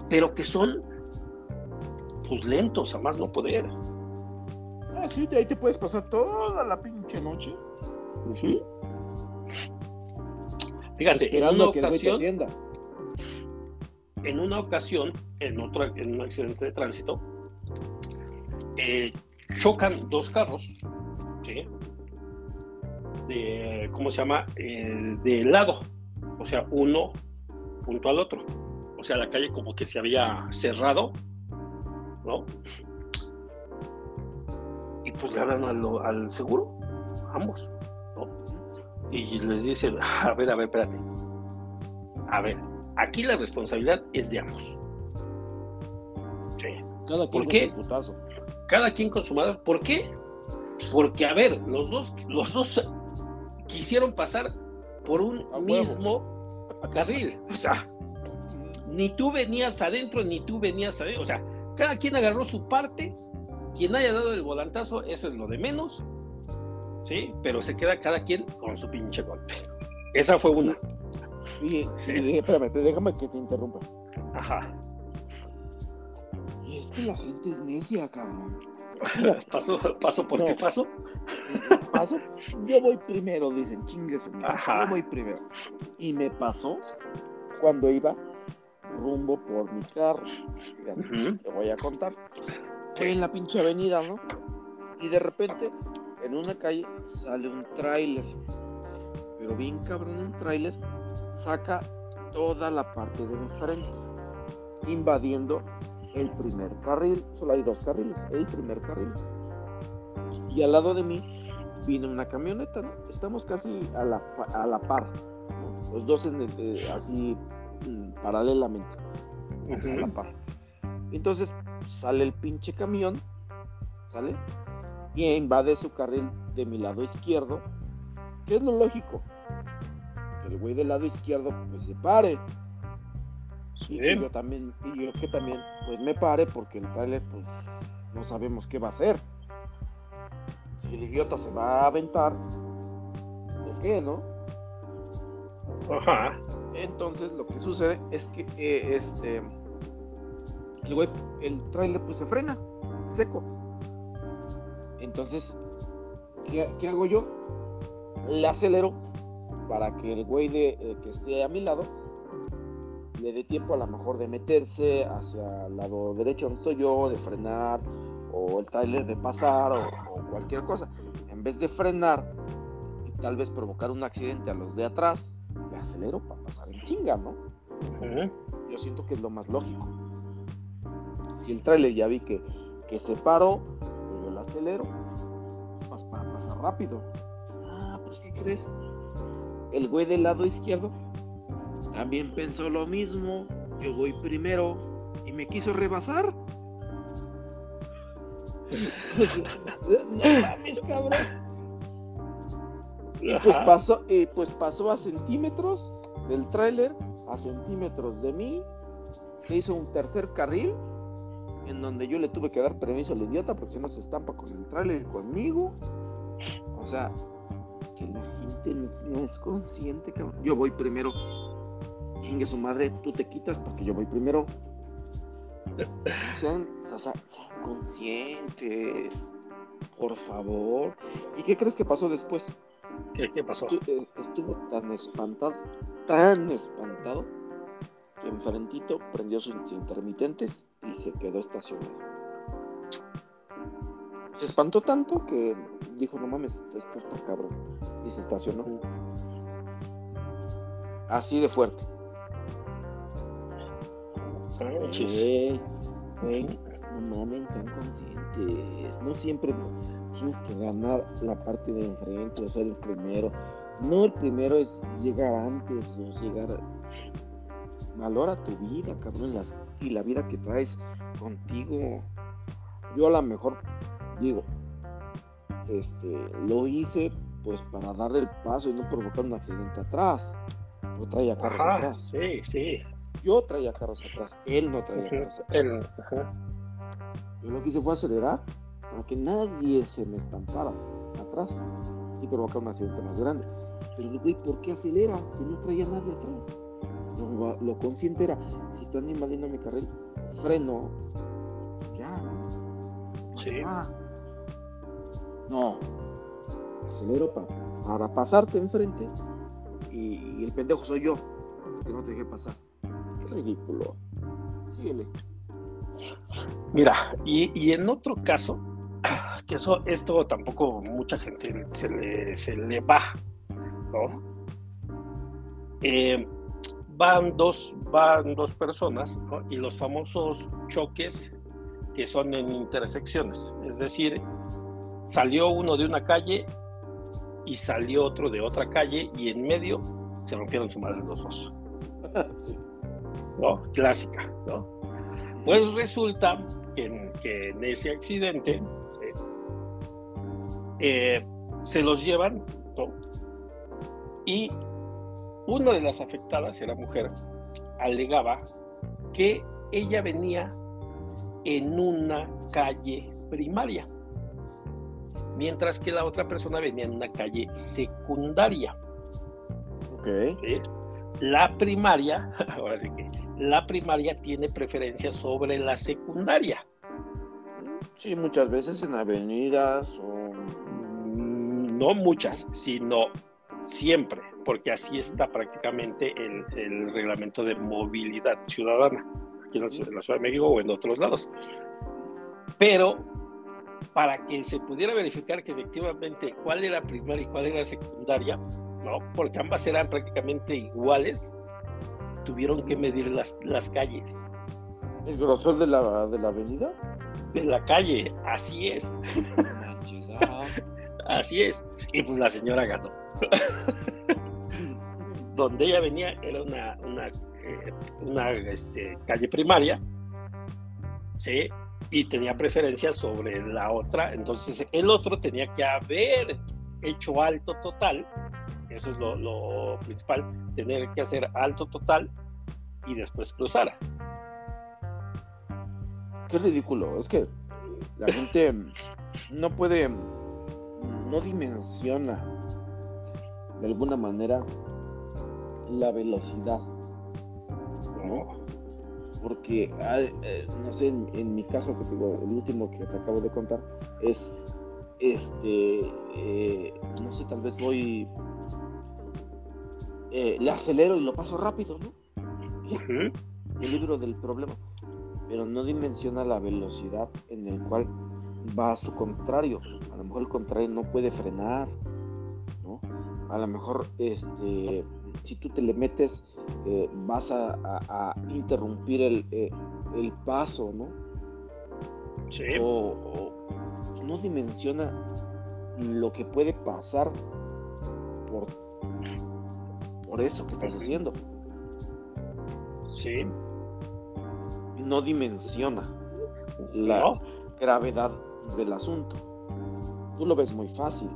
pero que son pues lentos a más no poder. Ah, sí, de ahí te puedes pasar toda la pinche noche. Fíjate, en una que ocasión, en una ocasión, en otro, en un accidente de tránsito, eh, chocan dos carros, ¿sí? De, ¿cómo se llama? Eh, de lado, o sea, uno junto al otro. O sea, la calle como que se había cerrado, ¿no? Y pues le hablan al, al seguro, ambos, ¿no? Y les dicen, a ver, a ver, espérate. A ver, aquí la responsabilidad es de ambos. Sí. Cada quien ¿Por qué? Cada quien con su madre. ¿Por qué? Porque, a ver, los dos, los dos quisieron pasar por un A huevo. mismo carril. O sea, ni tú venías adentro, ni tú venías adentro. O sea, cada quien agarró su parte. Quien haya dado el volantazo, eso es lo de menos. Sí, pero se queda cada quien con su pinche golpe. Esa fue una. Y, Sí. y espérame, déjame que te interrumpa. Ajá. Y es que la gente es necia, cabrón. Pasó, pasó por qué No. pasó. Yo voy primero, dicen, chingue su madre, Ajá. Yo voy primero. Y me pasó cuando iba rumbo por mi carro. Te voy a contar. Fue en la pinche avenida, ¿no? Y de repente, en una calle, sale un tráiler. Pero bien cabrón, un tráiler saca toda la parte de enfrente, invadiendo el primer carril. Solo hay dos carriles, el primer carril. Y al lado de mí viene una camioneta, ¿no? Estamos casi a la, a la par, ¿no? los dos en el- eh, así mm, paralelamente a la par. Entonces sale el pinche camión, ¿sale? Y invade su carril de mi lado izquierdo. ¿Qué es lo lógico? Que el güey del lado izquierdo pues se pare. Y que yo también, y yo que también pues me pare porque el trailer pues no sabemos qué va a hacer. Si el idiota se va a aventar, ¿por qué, no? Ajá. Entonces lo que sucede es que eh, este el güey, el trailer pues se frena, seco. Entonces, ¿qué, qué hago yo? Le acelero para que el güey de, eh, que esté a mi lado le dé tiempo a lo mejor de meterse hacia el lado derecho donde estoy yo, de frenar, o el trailer de pasar, o, o cualquier cosa. En vez de frenar y tal vez provocar un accidente a los de atrás, le acelero para pasar en chinga, ¿no? Yo siento que es lo más lógico. Si el trailer ya vi que, que se paró, pues yo lo acelero pues, para pasar rápido. Ah, pues ¿qué crees? El güey del lado izquierdo también pensó lo mismo. Yo voy primero y me quiso rebasar. No mames, cabrón. Y pues pasó, y pues pasó a centímetros del tráiler, a centímetros de mí. Se hizo un tercer carril en donde yo le tuve que dar permiso al idiota porque si no se estampa con el tráiler y conmigo. O sea, que la gente no, no es consciente, cabrón. Yo voy primero. Chingue su madre, tú te quitas porque yo voy primero. Sean, conscientes. Por favor. ¿Y qué crees que pasó después? ¿Qué, qué pasó? Eh, estuvo tan espantado, tan espantado, que enfrentito prendió sus intermitentes y se quedó estacionado. Se espantó tanto que dijo, no mames, esto está cabrón. Y se estacionó. Así de fuerte. Manches. No mames, sean conscientes. No siempre tienes que ganar la parte de enfrente o ser el primero. No, el primero es llegar antes o llegar. Valora tu vida, cabrón, las- y la vida que traes contigo. Yo a lo mejor digo, este, lo hice pues para darle el paso y no provocar un accidente atrás. Yo traía carros Ajá, atrás. sí, sí. Yo traía carros atrás, él no traía carros atrás. El- ajá. Yo lo que hice fue acelerar para que nadie se me estampara atrás y provocar un accidente más grande. Pero, güey, ¿por qué acelera si no traía nadie atrás? Lo, lo consciente era, si están invadiendo mi carril, freno, ya. no Sí. No. Acelero pa- para pasarte enfrente y, y el pendejo soy yo. Que no te dejé pasar. Ridículo. Síguele. Mira, y, y en otro caso, que eso, esto tampoco mucha gente se le, se le va, ¿no? Eh, van, dos, van dos personas y los famosos choques que son en intersecciones, es decir, salió uno de una calle y salió otro de otra calle y en medio se rompieron su madre los dos, Sí. ¿No? Clásica, ¿no? Pues resulta que en, que en ese accidente ¿sí? eh, se los llevan ¿no? y una de las afectadas, era mujer, alegaba que ella venía en una calle primaria, mientras que la otra persona venía en una calle secundaria. Ok. ¿sí? La primaria, ahora sí que, la primaria tiene preferencia sobre la secundaria. Sí, muchas veces en avenidas o. Mm, No muchas, sino siempre, porque así está prácticamente el, el reglamento de movilidad ciudadana, aquí en la, ciudad- en la Ciudad de México o en otros lados. Pero para que se pudiera verificar que efectivamente cuál era primaria y cuál era secundaria, ¿no? porque ambas eran prácticamente iguales, tuvieron que medir las, las calles. ¿El grosor de la, de la avenida? De la calle, así es, ah. así es. Y pues la señora ganó. donde ella venía era una, una, eh, una, este, calle primaria, ¿sí? Y tenía preferencia sobre la otra, entonces el otro tenía que haber hecho alto total, eso es lo, principal, tener que hacer alto total y después cruzara. Qué ridículo. Es que la gente no puede, no dimensiona de alguna manera la velocidad, ¿no? Porque, eh, no sé, en, mi caso, que digo, el último que te acabo de contar, es, este, eh, no sé, tal vez voy, eh, le acelero y lo paso rápido, ¿no? El libro del problema, pero no dimensiona la velocidad en el cual va a su contrario. A lo mejor el contrario no puede frenar, ¿no? A lo mejor, este, si tú te le metes, eh, vas a, a- a interrumpir el, eh, el paso, ¿no? Sí, O, o no dimensiona lo que puede pasar por, por eso que estás haciendo. sí, No dimensiona la, ¿no? gravedad del asunto. Tú lo ves muy fácil,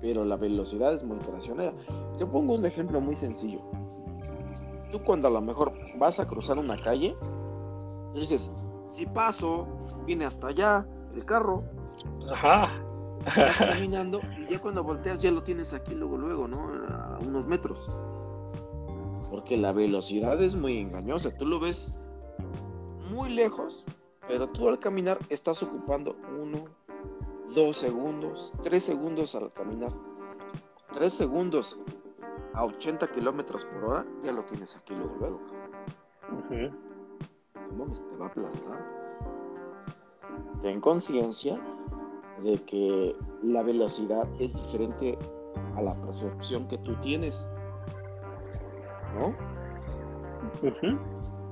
pero la velocidad es muy traicionera. Te pongo un ejemplo muy sencillo. Tú cuando a lo mejor vas a cruzar una calle, dices, si paso, viene hasta allá el carro, Ajá. vas caminando y ya cuando volteas ya lo tienes aquí luego, luego, ¿no? A unos metros. Porque la velocidad es muy engañosa. Tú lo ves muy lejos, pero tú al caminar estás ocupando uno, dos segundos, tres segundos al caminar. Tres segundos a 80 kilómetros por hora, ya lo tienes aquí luego, luego. mames, te va a aplastar. Ten conciencia de que la velocidad es diferente a la percepción que tú tienes.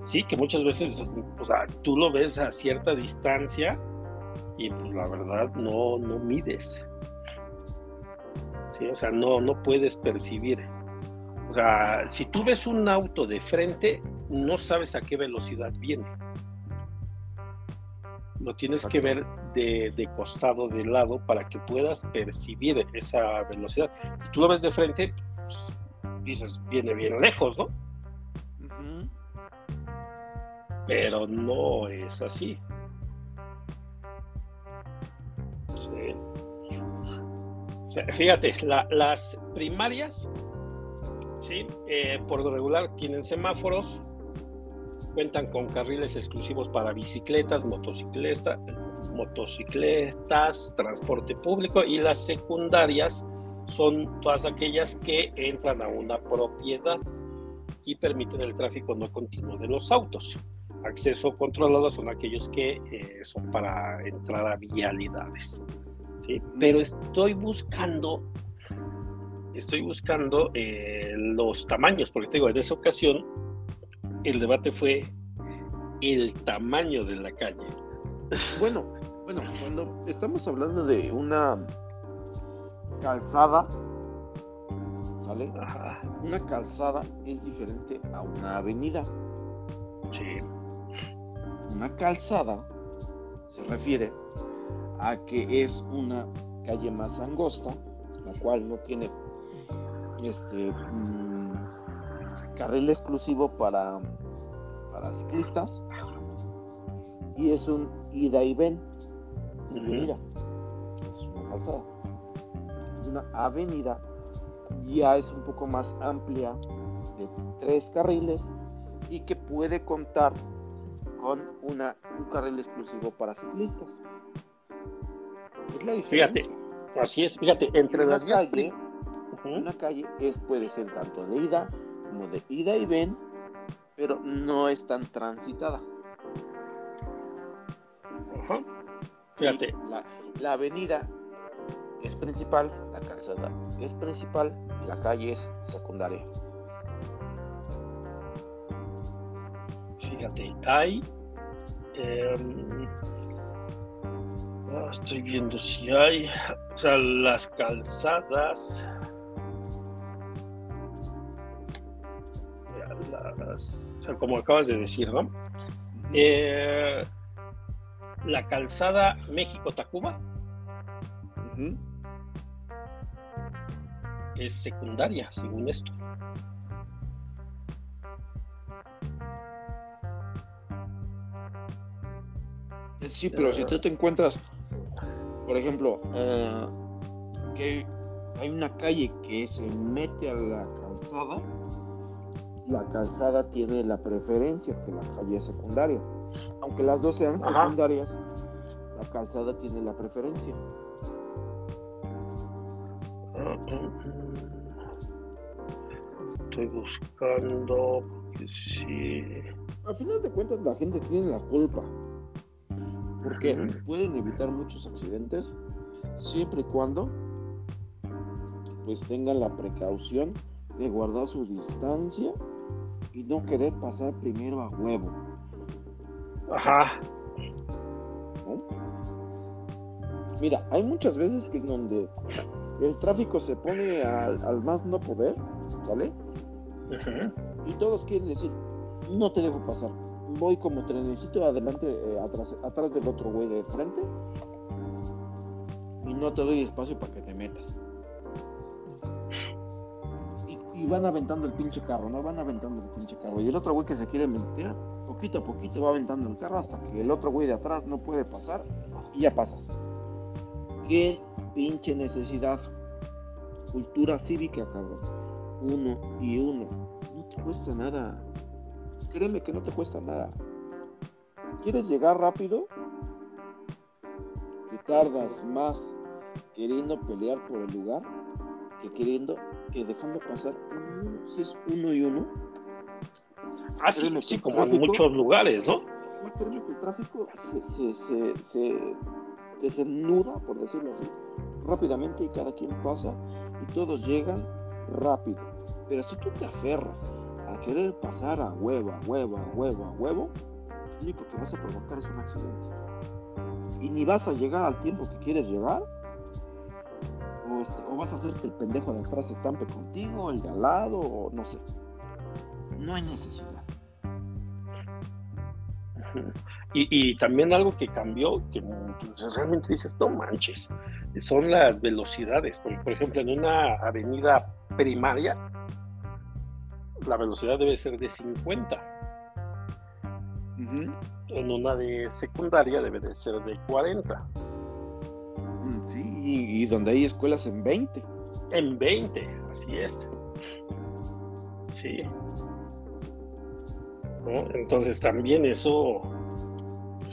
Sí, que muchas veces, o sea, tú lo ves a cierta distancia y pues la verdad no, no mides. Sí, o sea, no, no puedes percibir. O sea, si tú ves un auto de frente, no sabes a qué velocidad viene. Lo tienes que ver de, de costado, de lado, para que puedas percibir esa velocidad. Si tú lo ves de frente, pues, dices, viene bien lejos, ¿no? Pero no es así. Sí. O sea, Fíjate, la- las primarias, sí, Eh, por lo regular tienen semáforos, Cuentan con carriles exclusivos para bicicletas, motocicleta- motocicletas, transporte público y las secundarias son todas aquellas que entran a una propiedad y permiten el tráfico no continuo de los autos. Acceso controlado son aquellos que eh, son para entrar a vialidades. ¿sí? Pero estoy buscando, estoy buscando eh, los tamaños, porque te digo, en esa ocasión el debate fue el tamaño de la calle. Bueno, bueno, cuando estamos hablando de una calzada, ¿sale? Ajá, Una calzada es diferente a una avenida. sí. Una calzada se refiere a que es una calle más angosta, la cual no tiene este mm, carril exclusivo para, para ciclistas y es un ida y ven. venida. Es una calzada. Una avenida ya es un poco más amplia de tres carriles y que puede contar con una, un carril exclusivo para ciclistas. Es la Fíjate. Así es, fíjate, entre las vías. calle, una calle es, puede ser tanto de ida como de ida y ven, pero no es tan transitada. Fíjate, La, la avenida es principal, la calzada es principal, la calle es secundaria. fíjate, hay. em, estoy viendo si hay. O sea, las calzadas. las- o sea, como acabas de decir, ¿no? Eh, la calzada México-Tacuba Ujú. Es secundaria, según esto. Sí, pero si tú te encuentras, por ejemplo, eh, que hay una calle que se mete a la calzada, la calzada tiene la preferencia que la calle es secundaria. Aunque las dos sean Ajá. secundarias, la calzada tiene la preferencia. Estoy buscando. porque sí. Al final de cuentas la gente tiene la culpa. Porque pueden evitar muchos accidentes siempre y cuando pues tengan la precaución de guardar su distancia y no querer pasar primero a huevo. Ajá. ¿no? Mira, hay muchas veces que en donde el tráfico se pone al, al más no poder, ¿sale? Y todos quieren decir, no te dejo pasar. Voy como trenecito adelante, eh, atrás, atrás del otro güey de frente. Y no te doy espacio para que te metas. Y, y van aventando el pinche carro, ¿no? Van aventando el pinche carro. Y el otro güey que se quiere meter, poquito a poquito va aventando el carro hasta que el otro güey de atrás no puede pasar y ya pasas. Qué pinche necesidad. Cultura cívica, cabrón. Uno y uno. No te cuesta nada. Créeme que no te cuesta nada. ¿Quieres llegar rápido? Te tardas más queriendo pelear por el lugar que queriendo que dejando pasar uno y uno. Si es uno y uno. Ah, sí, sí, como en tráfico- muchos lugares, ¿no? Créeme que el tráfico se, se, se, se desenuda, por decirlo así, rápidamente y cada quien pasa y todos llegan rápido. Pero si tú te aferras a querer pasar a huevo, a huevo, a huevo, a huevo, lo único que vas a provocar es un accidente. Y ni vas a llegar al tiempo que quieres llegar, o, o vas a hacer que el pendejo de atrás se estampe contigo, el de al lado, o no sé. No hay necesidad. Y, y también algo que cambió, que, que realmente dices, no manches, son las velocidades. Por, por ejemplo, en una avenida primaria, la velocidad debe ser de 50. En una de secundaria debe de ser de 40. Mm, Sí, y, y donde hay escuelas en 20. En 20, así es. Sí. ¿no? Entonces también eso,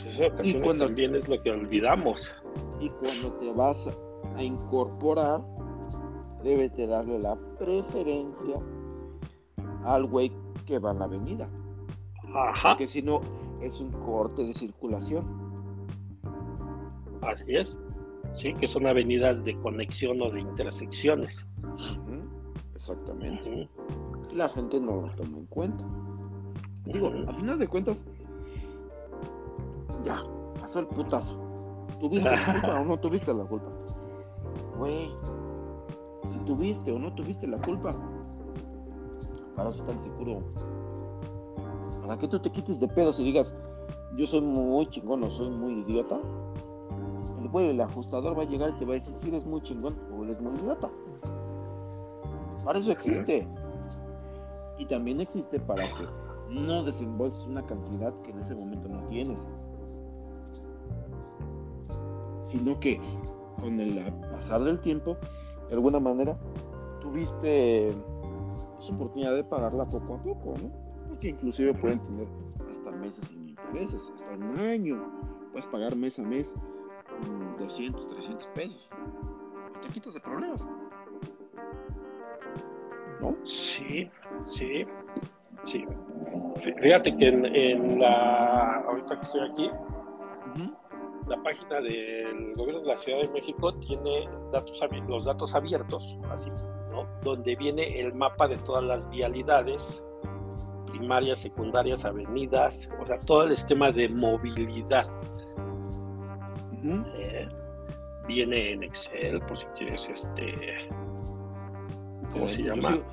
en ocasiones cuando- también es lo que olvidamos. Y cuando te vas a incorporar, debes de darle la preferencia al güey que va en la avenida. Ajá, Porque si no, es un corte de circulación. así es. Sí, que son avenidas de conexión o de intersecciones. Exactamente. Y la gente no lo toma en cuenta. Digo, ujú. a final de cuentas, ya, pasó el putazo. ¿Tuviste la culpa o no tuviste la culpa? Güey, si tuviste o no tuviste la culpa, para eso está el seguro. Para que tú te quites de pedos y digas, yo soy muy chingón o soy muy idiota. El güey, el ajustador va a llegar y te va a decir si eres muy chingón o eres muy idiota. Para eso existe. Y también existe para que no desembolses una cantidad que en ese momento no tienes. Sino que con el pasar del tiempo, de alguna manera, tuviste esa oportunidad de pagarla poco a poco, ¿no? Porque inclusive pueden tener hasta meses sin intereses, hasta un año. Puedes pagar mes a mes mm, 200, 300 pesos. Te quitas de problemas. ¿No? Sí, sí, sí. Fí- Fíjate que en, en la, ahorita que estoy aquí. La página del gobierno de la Ciudad de México tiene datos, los datos abiertos, así, ¿no? Donde viene el mapa de todas las vialidades, primarias, secundarias, avenidas, o sea, todo el esquema de movilidad. Eh, viene en Excel, por si quieres, este, ¿cómo se Yo llama? Yo,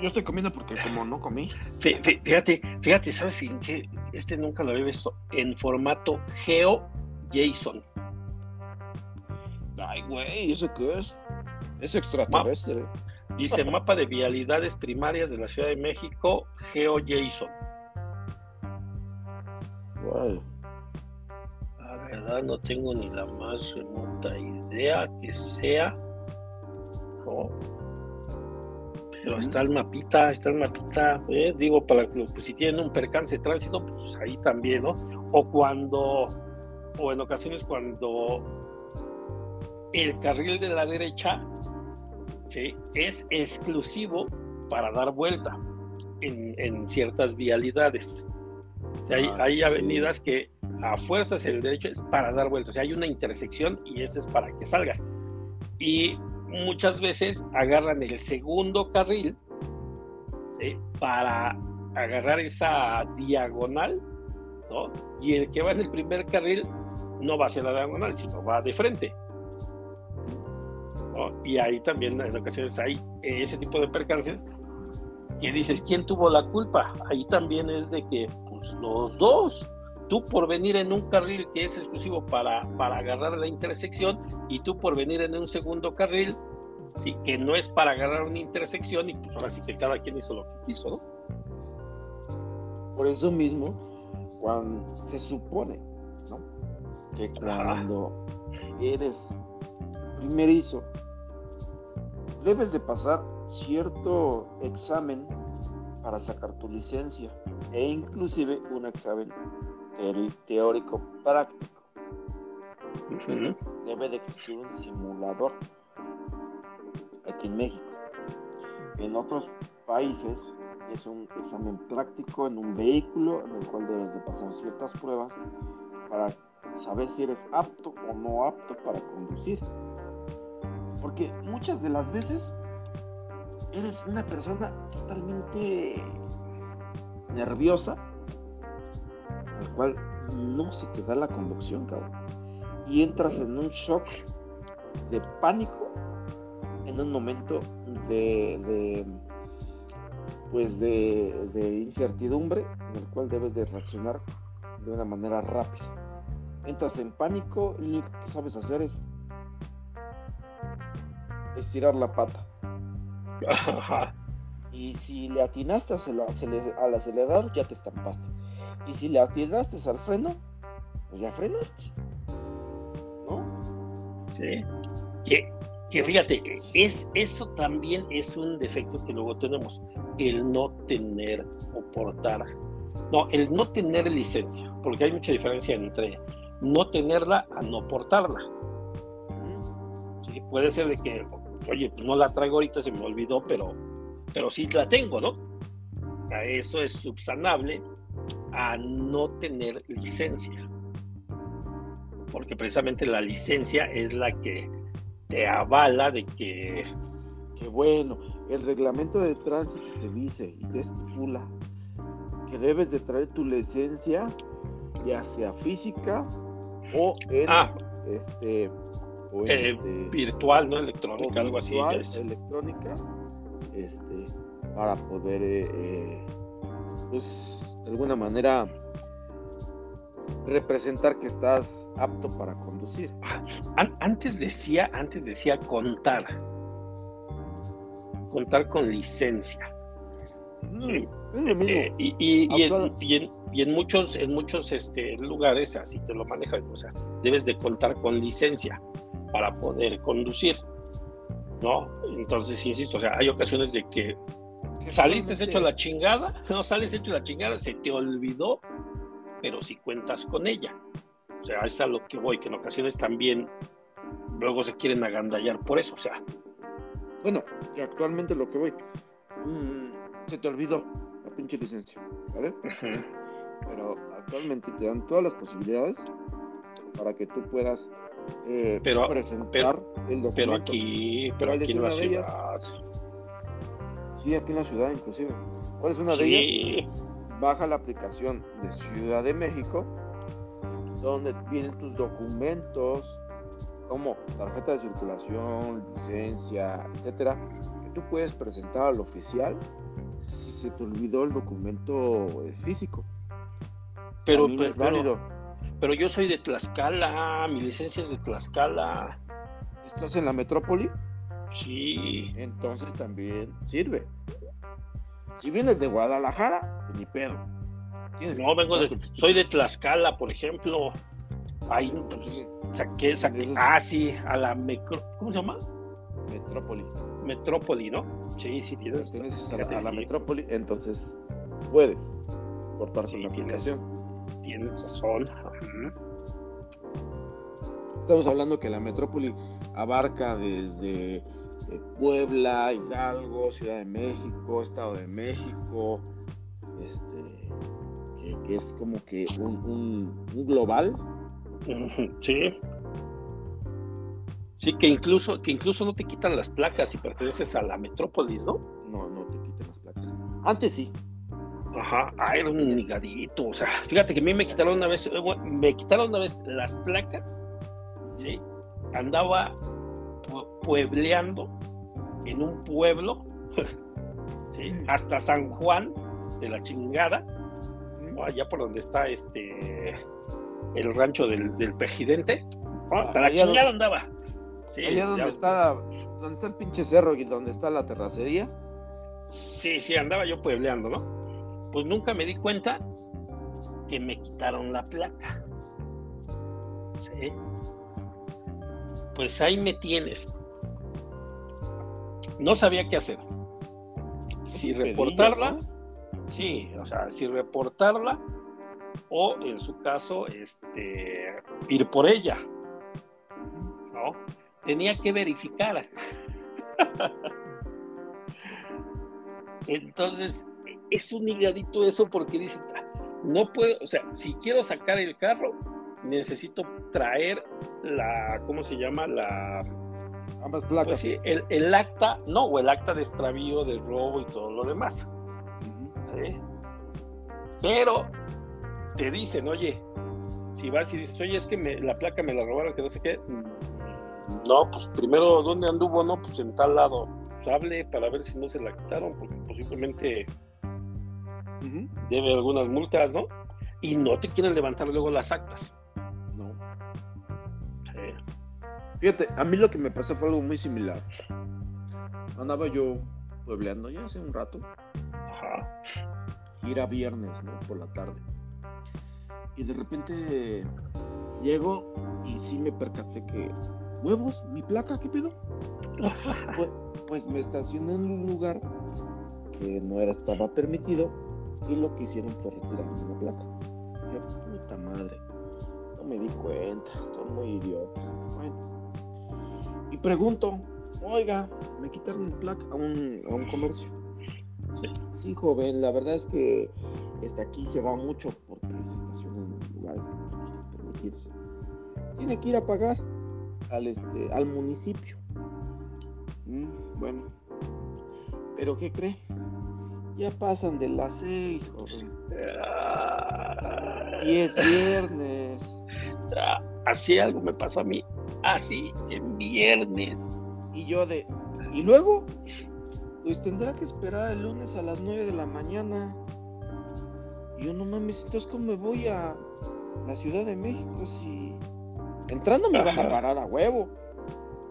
yo estoy comiendo porque como no comí. Fí- fí- Fíjate, fíjate, ¿sabes en qué? Este nunca lo había visto. En formato GeoJSON. Ay, güey, ¿eso qué es? Es extraterrestre. Dice mapa de vialidades primarias de la Ciudad de México, GeoJSON. Güey. La verdad no tengo ni la más remota idea que sea. ¿no? Pero está el mapita, está el mapita, ¿eh? digo, para que pues, si tienen un percance de tránsito, pues ahí también, ¿no? O cuando, o en ocasiones cuando el carril de la derecha ¿sí? es exclusivo para dar vuelta en, en ciertas vialidades. O sea, hay, Ah, hay sí. avenidas que a fuerzas el derecho es para dar vuelta. O sea, hay una intersección y ese es para que salgas. Y muchas veces agarran el segundo carril ¿sí? para agarrar esa diagonal, ¿no? Y el que va en el primer carril no va hacia la diagonal, sino va de frente. ¿no? Y ahí también en ocasiones hay ese tipo de percances que dices, ¿quién tuvo la culpa? Ahí también es de que pues, los dos, tú por venir en un carril que es exclusivo para, para agarrar la intersección y tú por venir en un segundo carril sí, que no es para agarrar una intersección y pues ahora sí que cada quien hizo lo que quiso, ¿no? Por eso mismo, cuando se supone, ¿no? Que cuando eres primerizo, debes de pasar cierto examen para sacar tu licencia e inclusive un examen teórico práctico. Debe de existir un simulador aquí en México. En otros países es un examen práctico en un vehículo en el cual debes de pasar ciertas pruebas para saber si eres apto o no apto para conducir. Porque muchas de las veces eres una persona totalmente nerviosa, al cual no se te da la conducción, cabrón. Y entras en un shock de pánico en un momento de, de pues de, de incertidumbre en el cual debes de reaccionar de una manera rápida. Entras en pánico y lo que sabes hacer es estirar la pata. Y si le atinaste al acele- al acelerador, ya te estampaste. Y si le atinaste al freno, pues ya frenaste. ¿No? Sí. Que, que fíjate, es, eso también es un defecto que luego tenemos, el no tener o portar No, el no tener licencia, porque hay mucha diferencia entre no tenerla a no portarla. Puede ser de que, oye, no la traigo ahorita, se me olvidó, pero, pero sí la tengo, ¿no? Eso es subsanable a no tener licencia. Porque precisamente la licencia es la que te avala de que Que bueno, el reglamento de tránsito te dice y te estipula que debes de traer tu licencia, ya sea física o en Ah. este o en eh, este, virtual, ¿no? Electrónica, algo así. es. electrónica, este, para poder, eh, eh, pues, de alguna manera representar que estás apto para conducir. An- antes decía, antes decía contar. Contar con licencia. Eh, y, y- y en, Actual- y en- y en muchos, en muchos este, lugares así te lo manejan. O sea, debes de contar con licencia para poder conducir. ¿No? Entonces, insisto, o sea, hay ocasiones de que saliste hecho la chingada, no sales hecho la chingada, se te olvidó, pero si cuentas con ella. O sea, es a lo que voy, que en ocasiones también luego se quieren agandallar por eso. O sea, Bueno, que actualmente lo que voy. mm, se te olvidó la pinche licencia, ¿sale? Pero actualmente te dan todas las posibilidades para que tú puedas eh, Pero- presentar el documento. pero aquí, pero ¿Cuál aquí en la ciudad. Sí, aquí en la ciudad inclusive. ¿Cuál es una de ellas? Baja la aplicación de Ciudad de México, donde vienen tus documentos, como tarjeta de circulación, licencia, etcétera, que tú puedes presentar al oficial si se te olvidó el documento eh, físico. pero, es válido. pero yo soy de Tlaxcala, mi licencia es de Tlaxcala. Estás en la metrópoli, Sí, entonces también sirve. Si vienes de Guadalajara, pues ni pedo. Tienes no vengo de, soy de Tlaxcala, por ejemplo. Ahí saqué, saqué, ah, sí, a la micro, ¿cómo se llama? metrópoli. Metrópoli, ¿no? Sí, sí, tienes. Perteneces a la, fíjate, a la sí. metrópoli, entonces puedes portar Sí, la tienes, aplicación. tienes razón. Estamos hablando que la metrópoli abarca desde eh, Puebla, Hidalgo, Ciudad de México, Estado de México, este, que, que es como que un, un- un global. Sí. Sí, que incluso, que incluso no te quitan las placas si perteneces a la metrópolis, ¿no? No, no te quiten las placas. Antes sí. Ajá, ah, era un nigadito. O sea, fíjate que a mí me quitaron una vez, eh, me quitaron una vez las placas, ¿sí? Andaba puebleando en un pueblo, ¿sí? Hasta San Juan de la chingada, ¿no? allá por donde está este el rancho del, del presidente. ¿no? Hasta la Allá donde- chingada andaba. Sí, Allá donde ya- está, donde está el pinche cerro y donde está la terracería. Sí, sí, andaba yo puebleando, ¿no? Pues nunca me di cuenta que me quitaron la placa. Sí. Pues ahí me tienes. No sabía qué hacer. Si reportarla, sí, o sea, si reportarla o en su caso, este, ir por ella, ¿no? Tenía que verificar. Entonces, es un higadito eso porque dices, "Ah, no puedo, o sea, si quiero sacar el carro, necesito traer la, ¿cómo se llama? La, Ambas placas. pues sí, el, el acta, no, o el acta de extravío, de robo y todo lo demás. ¿sí? Pero te dicen, oye, si vas y dices, oye, es que me- la placa me la robaron, que no sé qué, no, pues primero, ¿dónde anduvo? No, pues en tal lado, pues hable para ver si no se la quitaron, porque posiblemente debe algunas multas, ¿no? Y no te quieren levantar luego las actas. Fíjate, a mí lo que me pasó fue algo muy similar. Andaba yo puebleando ya hace un rato. Ajá. y era viernes, ¿no? Por la tarde. Y de repente llego y sí me percaté que, huevos, mi placa, ¿qué pedo? Pues, pues me estacioné en un lugar que no era, estaba permitido Y lo que hicieron fue retirarme la placa. Yo, puta madre. No me di cuenta. Estoy muy idiota. Bueno. Y pregunto, oiga, me quitaron la placa a un, a un comercio. Sí. Sí, joven, la verdad es que este, aquí se va mucho porque se estacionan en lugares que no están permitidos. Tiene que ir a pagar al, este, al municipio. Mm, bueno, pero ¿qué cree? Ya pasan de las seis, joven. Ah, Y es viernes. Así algo me pasó a mí. Así, en viernes. Y yo de... ¿Y luego? Pues tendrá que esperar el lunes a las 9 de la mañana. Y yo no mames, entonces ¿cómo me voy a la Ciudad de México si... Entrando me van a parar a huevo.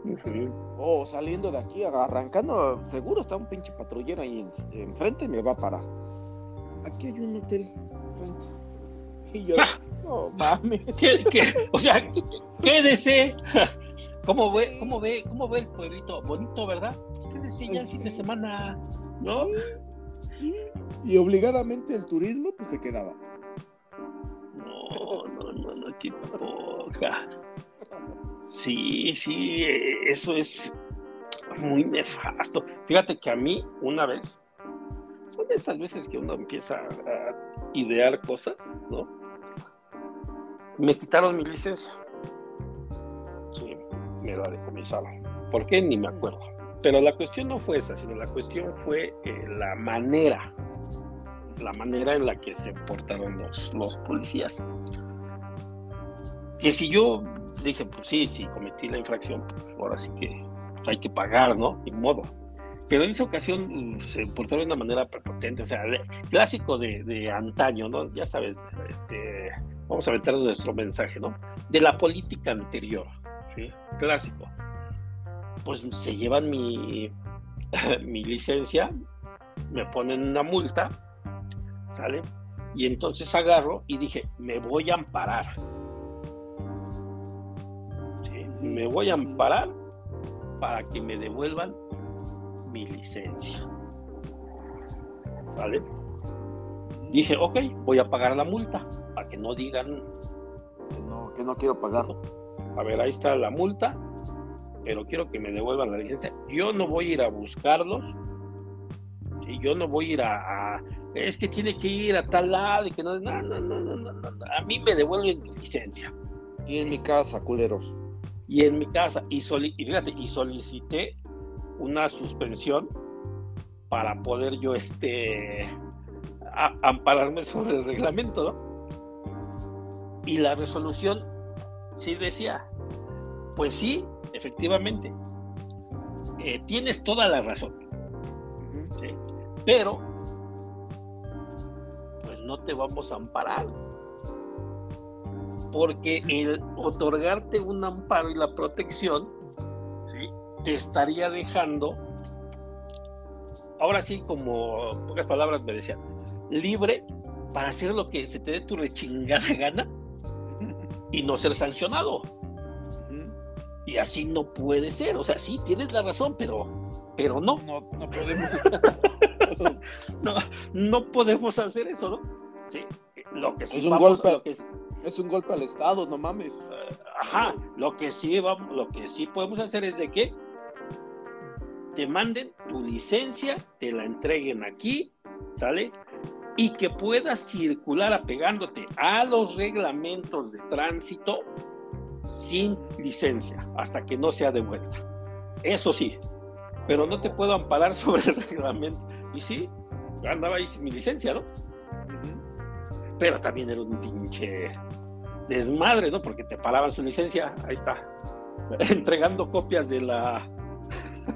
Ujú. O saliendo de aquí, arrancando, seguro está un pinche patrullero ahí en- enfrente y me va a parar. Aquí hay un hotel enfrente. Y yo, no mames. ¿Qué- qué? O sea, quédese. ¿Cómo ve, cómo ve, cómo ve el pueblito? Bonito, ¿verdad? Quédese ya el fin de semana, ¿no? Y obligadamente el turismo pues se quedaba. No, no, no, no, qué poca. Sí, sí, eso es muy nefasto. Fíjate que a mí, una vez, son esas veces que uno empieza a idear cosas, ¿no? Me quitaron mi licencia. Sí, me la decomisaron. ¿Por qué? Ni me acuerdo. Pero la cuestión no fue esa, sino la cuestión fue eh, la manera, la manera en la que se portaron los, los policías. Que si yo dije, pues sí, si cometí la infracción, pues ahora sí que hay que pagar, ¿no? Ni modo. Pero en esa ocasión mm, se portaron de una manera prepotente, o sea, clásico de, de antaño, ¿no? Ya sabes, este, vamos a meter nuestro mensaje, ¿no? De la política anterior, ¿sí? Clásico. Pues se llevan mi, mi licencia, me ponen una multa, ¿sale? Y entonces agarro y dije, me voy a amparar. ¿Sí? Me voy a amparar para que me devuelvan mi licencia. ¿Sale? Dije, ok, voy a pagar la multa para que no digan, Que no, que no quiero pagar. a ver, ahí está la multa, pero quiero que me devuelvan la licencia. Yo no voy a ir a buscarlos. ¿sí? Yo no voy a ir a, a- Es que tiene que ir a tal lado y que no. No, no, no, no, no, no, no. A mí me devuelven mi licencia. Y en mi casa, culeros. Y en mi casa, y, soli- y fíjate, y solicité una suspensión para poder yo este a- ampararme sobre el reglamento, ¿no? Y la resolución sí decía, pues sí, efectivamente, eh, tienes toda la razón, pero pues no te vamos a amparar. Porque el otorgarte un amparo y la protección. Te estaría dejando, ahora sí, como en pocas palabras me decían, libre para hacer lo que se te dé tu rechingada gana y no ser sancionado. Y así no puede ser. O sea, sí, tienes la razón, pero, pero no. No, no podemos. no, no podemos hacer eso, ¿no? Sí. Lo que sí Es un vamos- golpe. lo que sí- es un golpe al Estado, no mames. ajá, lo que sí vamos, lo que sí podemos hacer es de que te manden tu licencia, te la entreguen aquí, ¿sale? Y que puedas circular apegándote a los reglamentos de tránsito sin licencia hasta que no sea devuelta. Eso sí, pero no te puedo amparar sobre el reglamento. Y sí, andaba ahí sin mi licencia, ¿no? Pero también era un pinche desmadre, ¿no? Porque te paraban su licencia, ahí está, entregando copias de la,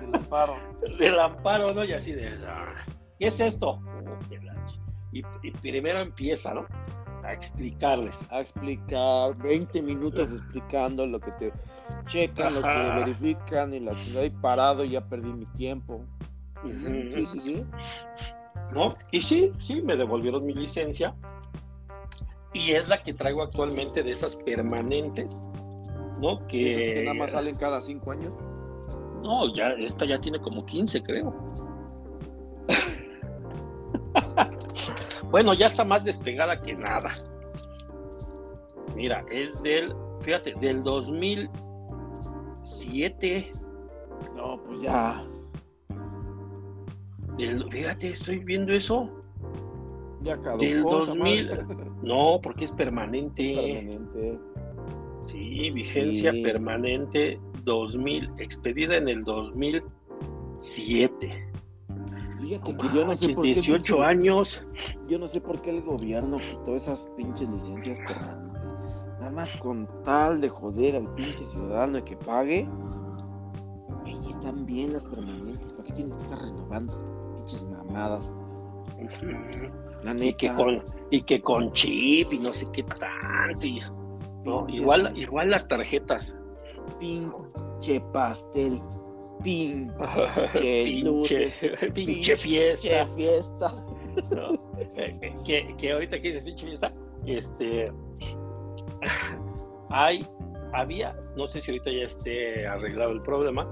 El amparo. del amparo, ¿no? Y así de, ah, ¿qué es esto? Oh, y, y primero empieza, ¿no? A explicarles. A explicar, 20 minutos explicando lo que te checan, lo que verifican y la chingada y parado, ya perdí mi tiempo. Sí, sí, sí. ¿no? Y sí, sí, me devolvieron mi licencia. Y es la que traigo actualmente de esas permanentes, ¿no? Que, que nada más salen cada 5 años. No, ya, esta ya tiene como 15, creo. Bueno, ya está más despegada que nada. Mira, es del, fíjate, del 2007. No, pues ya. Del, fíjate, estoy viendo eso. Ya caducó. Del esa 2000. madre. No, porque es permanente. Permanente. Sí, vigencia Sí. permanente 2000, expedida en el 2007. Fíjate No que yo no sé manches, por qué 18 pinche- años. Yo no sé por qué el gobierno quitó esas pinches licencias permanentes. Nada más con tal de joder al pinche ciudadano y que pague. Ahí están bien las permanentes. ¿Para qué tienes que estar renovando pinches mamadas? La neta. Y que con, y que con chip y no sé qué tanto. No, igual, igual las tarjetas. Pinche pastel. Pinche pinche, luces, pinche pinche fiesta. fiesta. ¿no? Eh, que, que ahorita que dices pinche fiesta, este hay, había, no sé si ahorita ya esté arreglado el problema,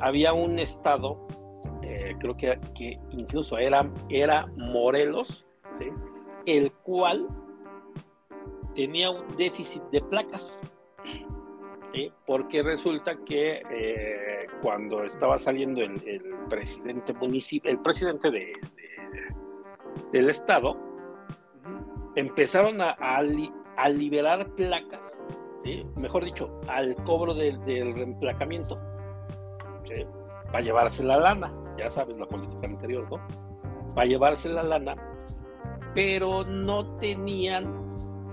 había un estado, eh, creo que, que incluso era, era Morelos, ¿sí? el cual tenía un déficit de placas. Porque resulta que eh, cuando estaba saliendo el, presidente municipal, el presidente de- de- del estado, empezaron a, a li- a liberar placas, mejor dicho, al cobro del, reemplacamiento, para llevarse la lana, ya sabes la política anterior, ¿no? Para llevarse la lana, pero no tenían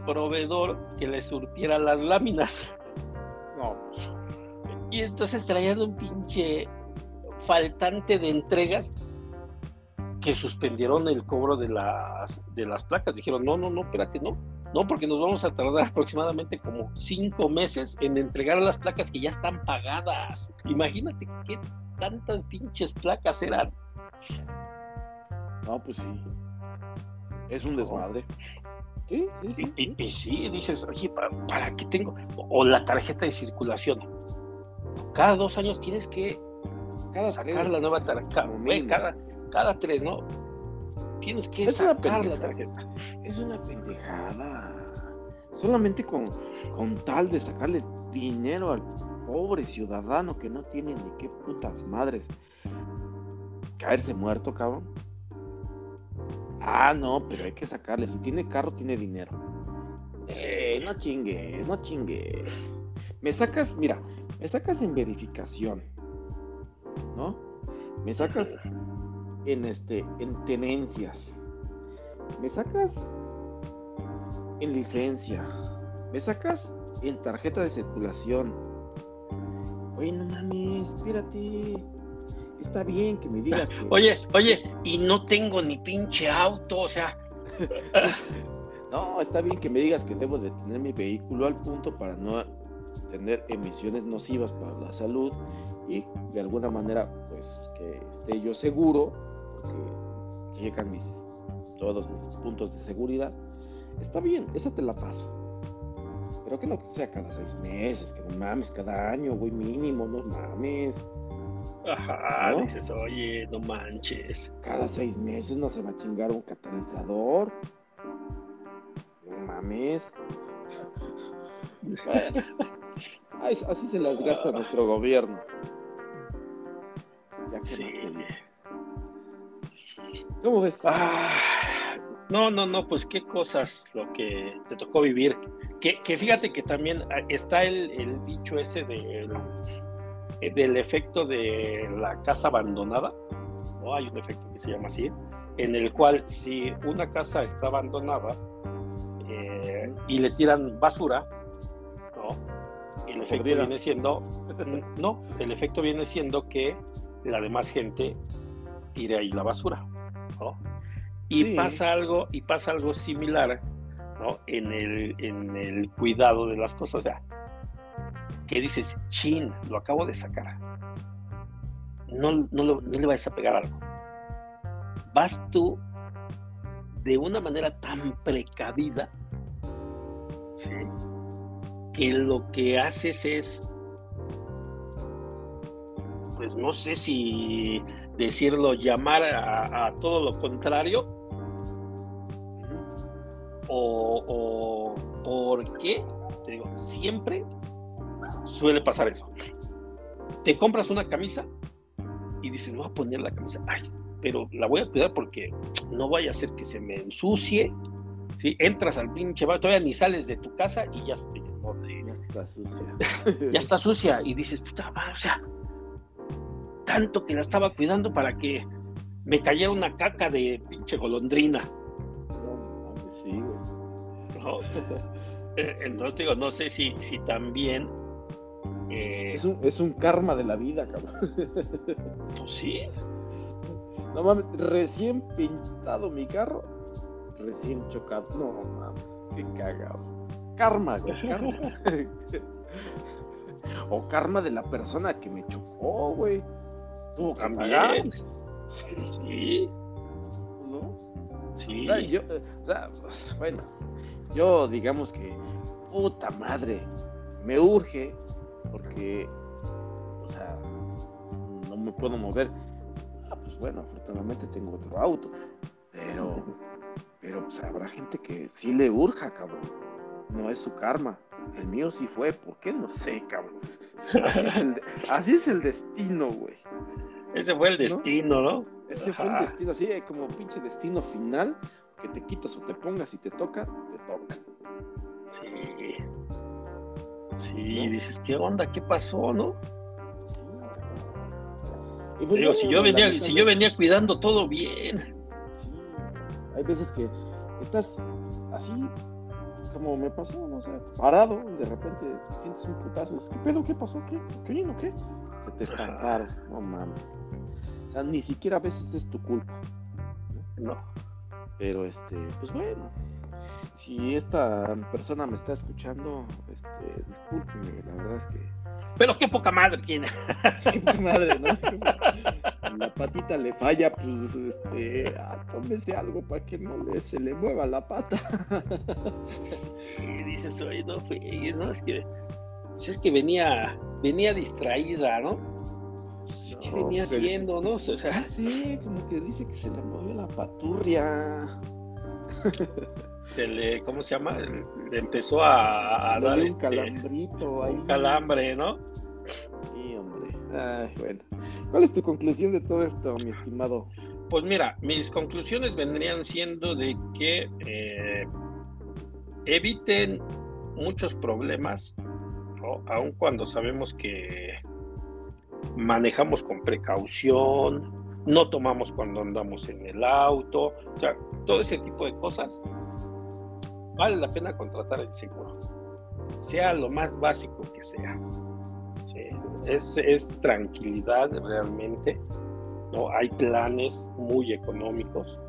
proveedor que les surtiera las láminas. No, Y entonces traían un pinche faltante de entregas que suspendieron el cobro de las, de las placas. Dijeron, no, no, no, espérate, no. No, porque nos vamos a tardar aproximadamente como cinco meses en entregar las placas que ya están pagadas. Imagínate qué tantas pinches placas eran. no, pues sí. Es un desmadre. Sí, sí, Y, sí. y- y sí, dices, oye, ¿para, para qué tengo? O la tarjeta de circulación. Cada dos años tienes que Cada sacar tres, la nueva tarjeta. cada, cada tres, ¿no? Tienes que Es sacar la tarjeta. Es una pendejada. Solamente con, con tal de sacarle dinero al pobre ciudadano que no tiene ni qué putas madres. Caerse muerto, cabrón. Ah, no, pero hay que sacarle. Si tiene carro, tiene dinero. Eh, no chingues, no chingues. Me sacas, mira, me sacas en verificación. ¿No? Me sacas en este, en tenencias. Me sacas en licencia. Me sacas en tarjeta de circulación. Oye, no mames, espérate. Está bien que me digas que. Oye, oye, y no tengo ni pinche auto, o sea, No, está bien que me digas que debo de tener mi vehículo al punto para no tener emisiones nocivas para la salud y de alguna manera pues que esté yo seguro que llegan mis todos mis puntos de seguridad. Está bien, esa te la paso. Pero que no sea cada seis meses, que no mames, cada año, güey, mínimo, no mames. Ajá, ¿No? dices, oye, no manches. Cada seis meses no se va a chingar un catalizador. No mames. Bueno, así se las gasta nuestro gobierno. Ya que Sí. ¿Cómo ves? Ah, no, no, no, pues qué cosas lo que te tocó vivir. Que, que fíjate que también ah, está el, el dicho ese eh, del efecto de la casa abandonada, ¿no? Hay un efecto que se llama así, en el cual si una casa está abandonada eh, y le tiran basura, ¿no? El efecto viene siendo, no, el efecto viene siendo que la demás gente tire ahí la basura, ¿no? Y Sí. pasa algo, y pasa algo similar, ¿no? En el, en el cuidado de las cosas, o sea, que dices, chin, lo acabo de sacar. No, no, lo- no le vayas a pegar algo. Vas tú de una manera tan precavida, ¿sí? Que lo que haces es, pues no sé si decirlo, llamar a, a todo lo contrario, o, o por qué, te digo, siempre suele pasar eso. Te compras una camisa y dices, voy a poner la camisa, ay, pero la voy a cuidar porque no vaya a ser que se me ensucie. ¿sí? Entras al pinche bar, todavía ni sales de tu casa y ya, no, Ya está sucia. ya está sucia. Y dices, puta madre, o sea, tanto que la estaba cuidando para que me cayera una caca de pinche golondrina. No mames, sí, güey. ¿no? Eh, Entonces digo, no sé si, si también, eh, Es un, es un karma de la vida, cabrón. pues sí, No mames, recién pintado mi carro, recién chocado. No mames, qué cagado. Karma, güey, karma. o karma de la persona que me chocó, güey. Tuvo que pagar, también. Sí, ¿no? sí. O sea, yo, o sea, bueno, yo digamos que, puta madre, me urge porque, o sea, no me puedo mover. Ah, pues bueno, afortunadamente tengo otro auto, pero, pero pues habrá gente que sí le urja, cabrón. No es su karma. El mío sí fue, ¿por qué? No sé, cabrón. Así es el, así es el destino, güey. Ese fue el destino, ¿no? Ese fue el destino, así eh, como pinche destino final, que te quitas o te pongas y te toca, te toca. Sí. Sí, dices, ¿qué onda? ¿Qué pasó, no? Y pues Digo, si yo venía, si yo venía cuidando todo bien. sí, hay veces que estás así, como me pasó, no sé, parado, y de repente sientes un putazo, ¿qué pedo? ¿Qué pasó? ¿Qué? ¿Qué vino? ¿Qué? Se te estancaron, no mames. O sea, ni siquiera a veces es tu culpa. No. Pero este, pues bueno, si esta persona me está escuchando, este, discúlpeme, la verdad es que Pero qué poca madre tiene. Qué poca madre, ¿no? La patita le falla, pues, este, ah, tómese algo para que no le, se le mueva la pata. Y dices, oye, no fregues, ¿no? Es que, si es que venía, venía distraída, ¿no? ¿Qué No, venía pero- haciendo, no? O sea, Sí, como que dice que se le movió la paturria. Se le, ¿cómo se llama? Le empezó a, a dar un este, calambrito ahí. un calambre, ¿no? Sí, hombre. Ay, bueno. ¿Cuál es tu conclusión de todo esto, mi estimado? Pues mira, mis conclusiones vendrían siendo de que eh, eviten muchos problemas, ¿no? aun cuando sabemos que manejamos con precaución, no tomamos cuando andamos en el auto, o sea, todo ese tipo de cosas, vale la pena contratar el seguro, sea lo más básico que sea. Es, es tranquilidad realmente. ¿no? Hay planes muy económicos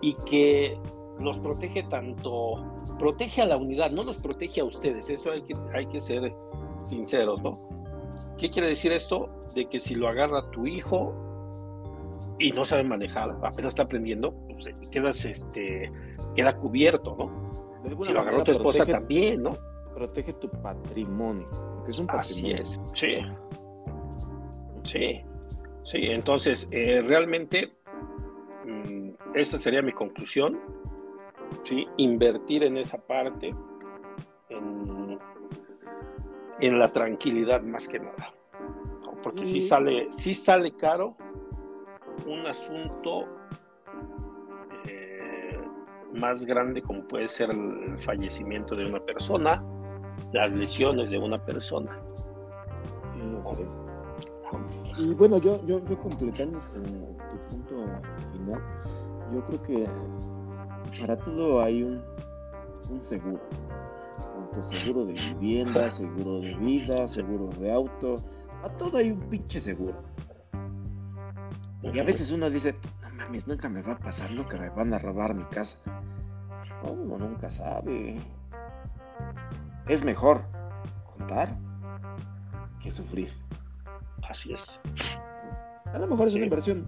y que los protege tanto, protege a la unidad, no los protege a ustedes, eso hay que, hay que ser sinceros, ¿no? ¿Qué quiere decir esto? De que si lo agarra tu hijo y no sabe manejar, apenas está aprendiendo, pues, eh, quedas, este, queda cubierto, ¿no? Si lo agarró tu esposa protege- también, ¿no? Protege tu patrimonio, porque es un Así patrimonio. es, sí. Sí, sí, entonces eh, realmente mm, esa sería mi conclusión, ¿sí? Invertir en esa parte, en, en la tranquilidad más que nada, ¿no? porque si sale, sí sale caro un asunto eh, más grande como puede ser el fallecimiento de una persona, las lesiones de una persona. Sí. Y bueno, yo, yo, yo completando tu, tu punto final, yo creo que para todo hay un, un seguro. Tanto seguro de vivienda, seguro de vida, seguro de auto. A todo hay un pinche seguro. Y a veces uno dice, no mames, nunca me va a pasar, nunca me van a robar mi casa. No, uno nunca sabe. Es mejor contar que sufrir. Así es. A lo mejor es una inversión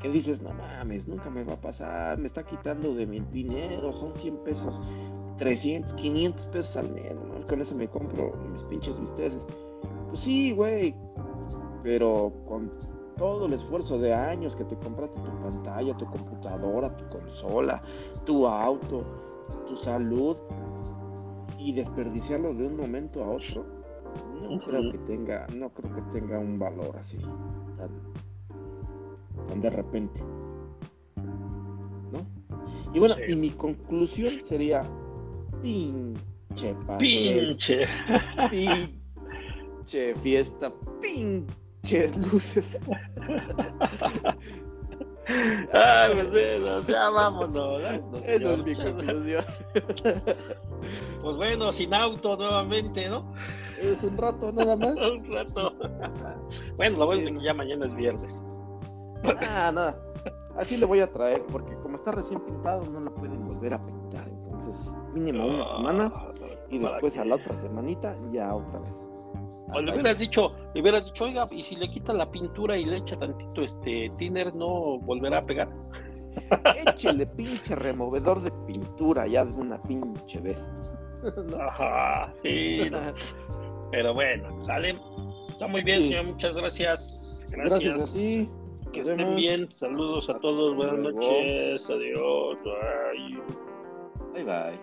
que dices, no mames, nunca me va a pasar, me está quitando de mi dinero, son 100 pesos, 300, 500 pesos al mes, ¿no? con eso me compro mis pinches bisteces. Pues sí, güey, pero con todo el esfuerzo de años que te compraste tu pantalla, tu computadora, tu consola, tu auto, tu salud y desperdiciarlo de un momento a otro, no creo que tenga, no creo que tenga un valor así tan, tan de repente. ¿No? Y bueno, Sí. y mi conclusión sería pinche pastel, Pinche. pinche fiesta, pinches luces. Ay, pues bueno, ya vámonos. Esa señor. es mi conclusión. Pues bueno, sin auto nuevamente, ¿no? Es un rato nada más. Un rato. Bueno, lo bueno es que ya mañana es viernes. Ah, nada. Así le voy a traer, porque como está recién pintado, no la pueden volver a pintar. Entonces, mínimo una semana Ah, y ¿para después a la otra semanita ya otra vez. O le hubieras dicho, le hubieras dicho, oiga, y si le quita la pintura y le echa tantito este thinner, ¿no volverá a pegar? Échele pinche removedor de pintura ya de una pinche vez. Ajá, sí, no. pero bueno, sale. Está muy bien, Sí. señor, muchas gracias. Gracias. Gracias a ti. Que Nos estén vemos. bien. Saludos a todos. Buenas noches. Adiós. Bye bye.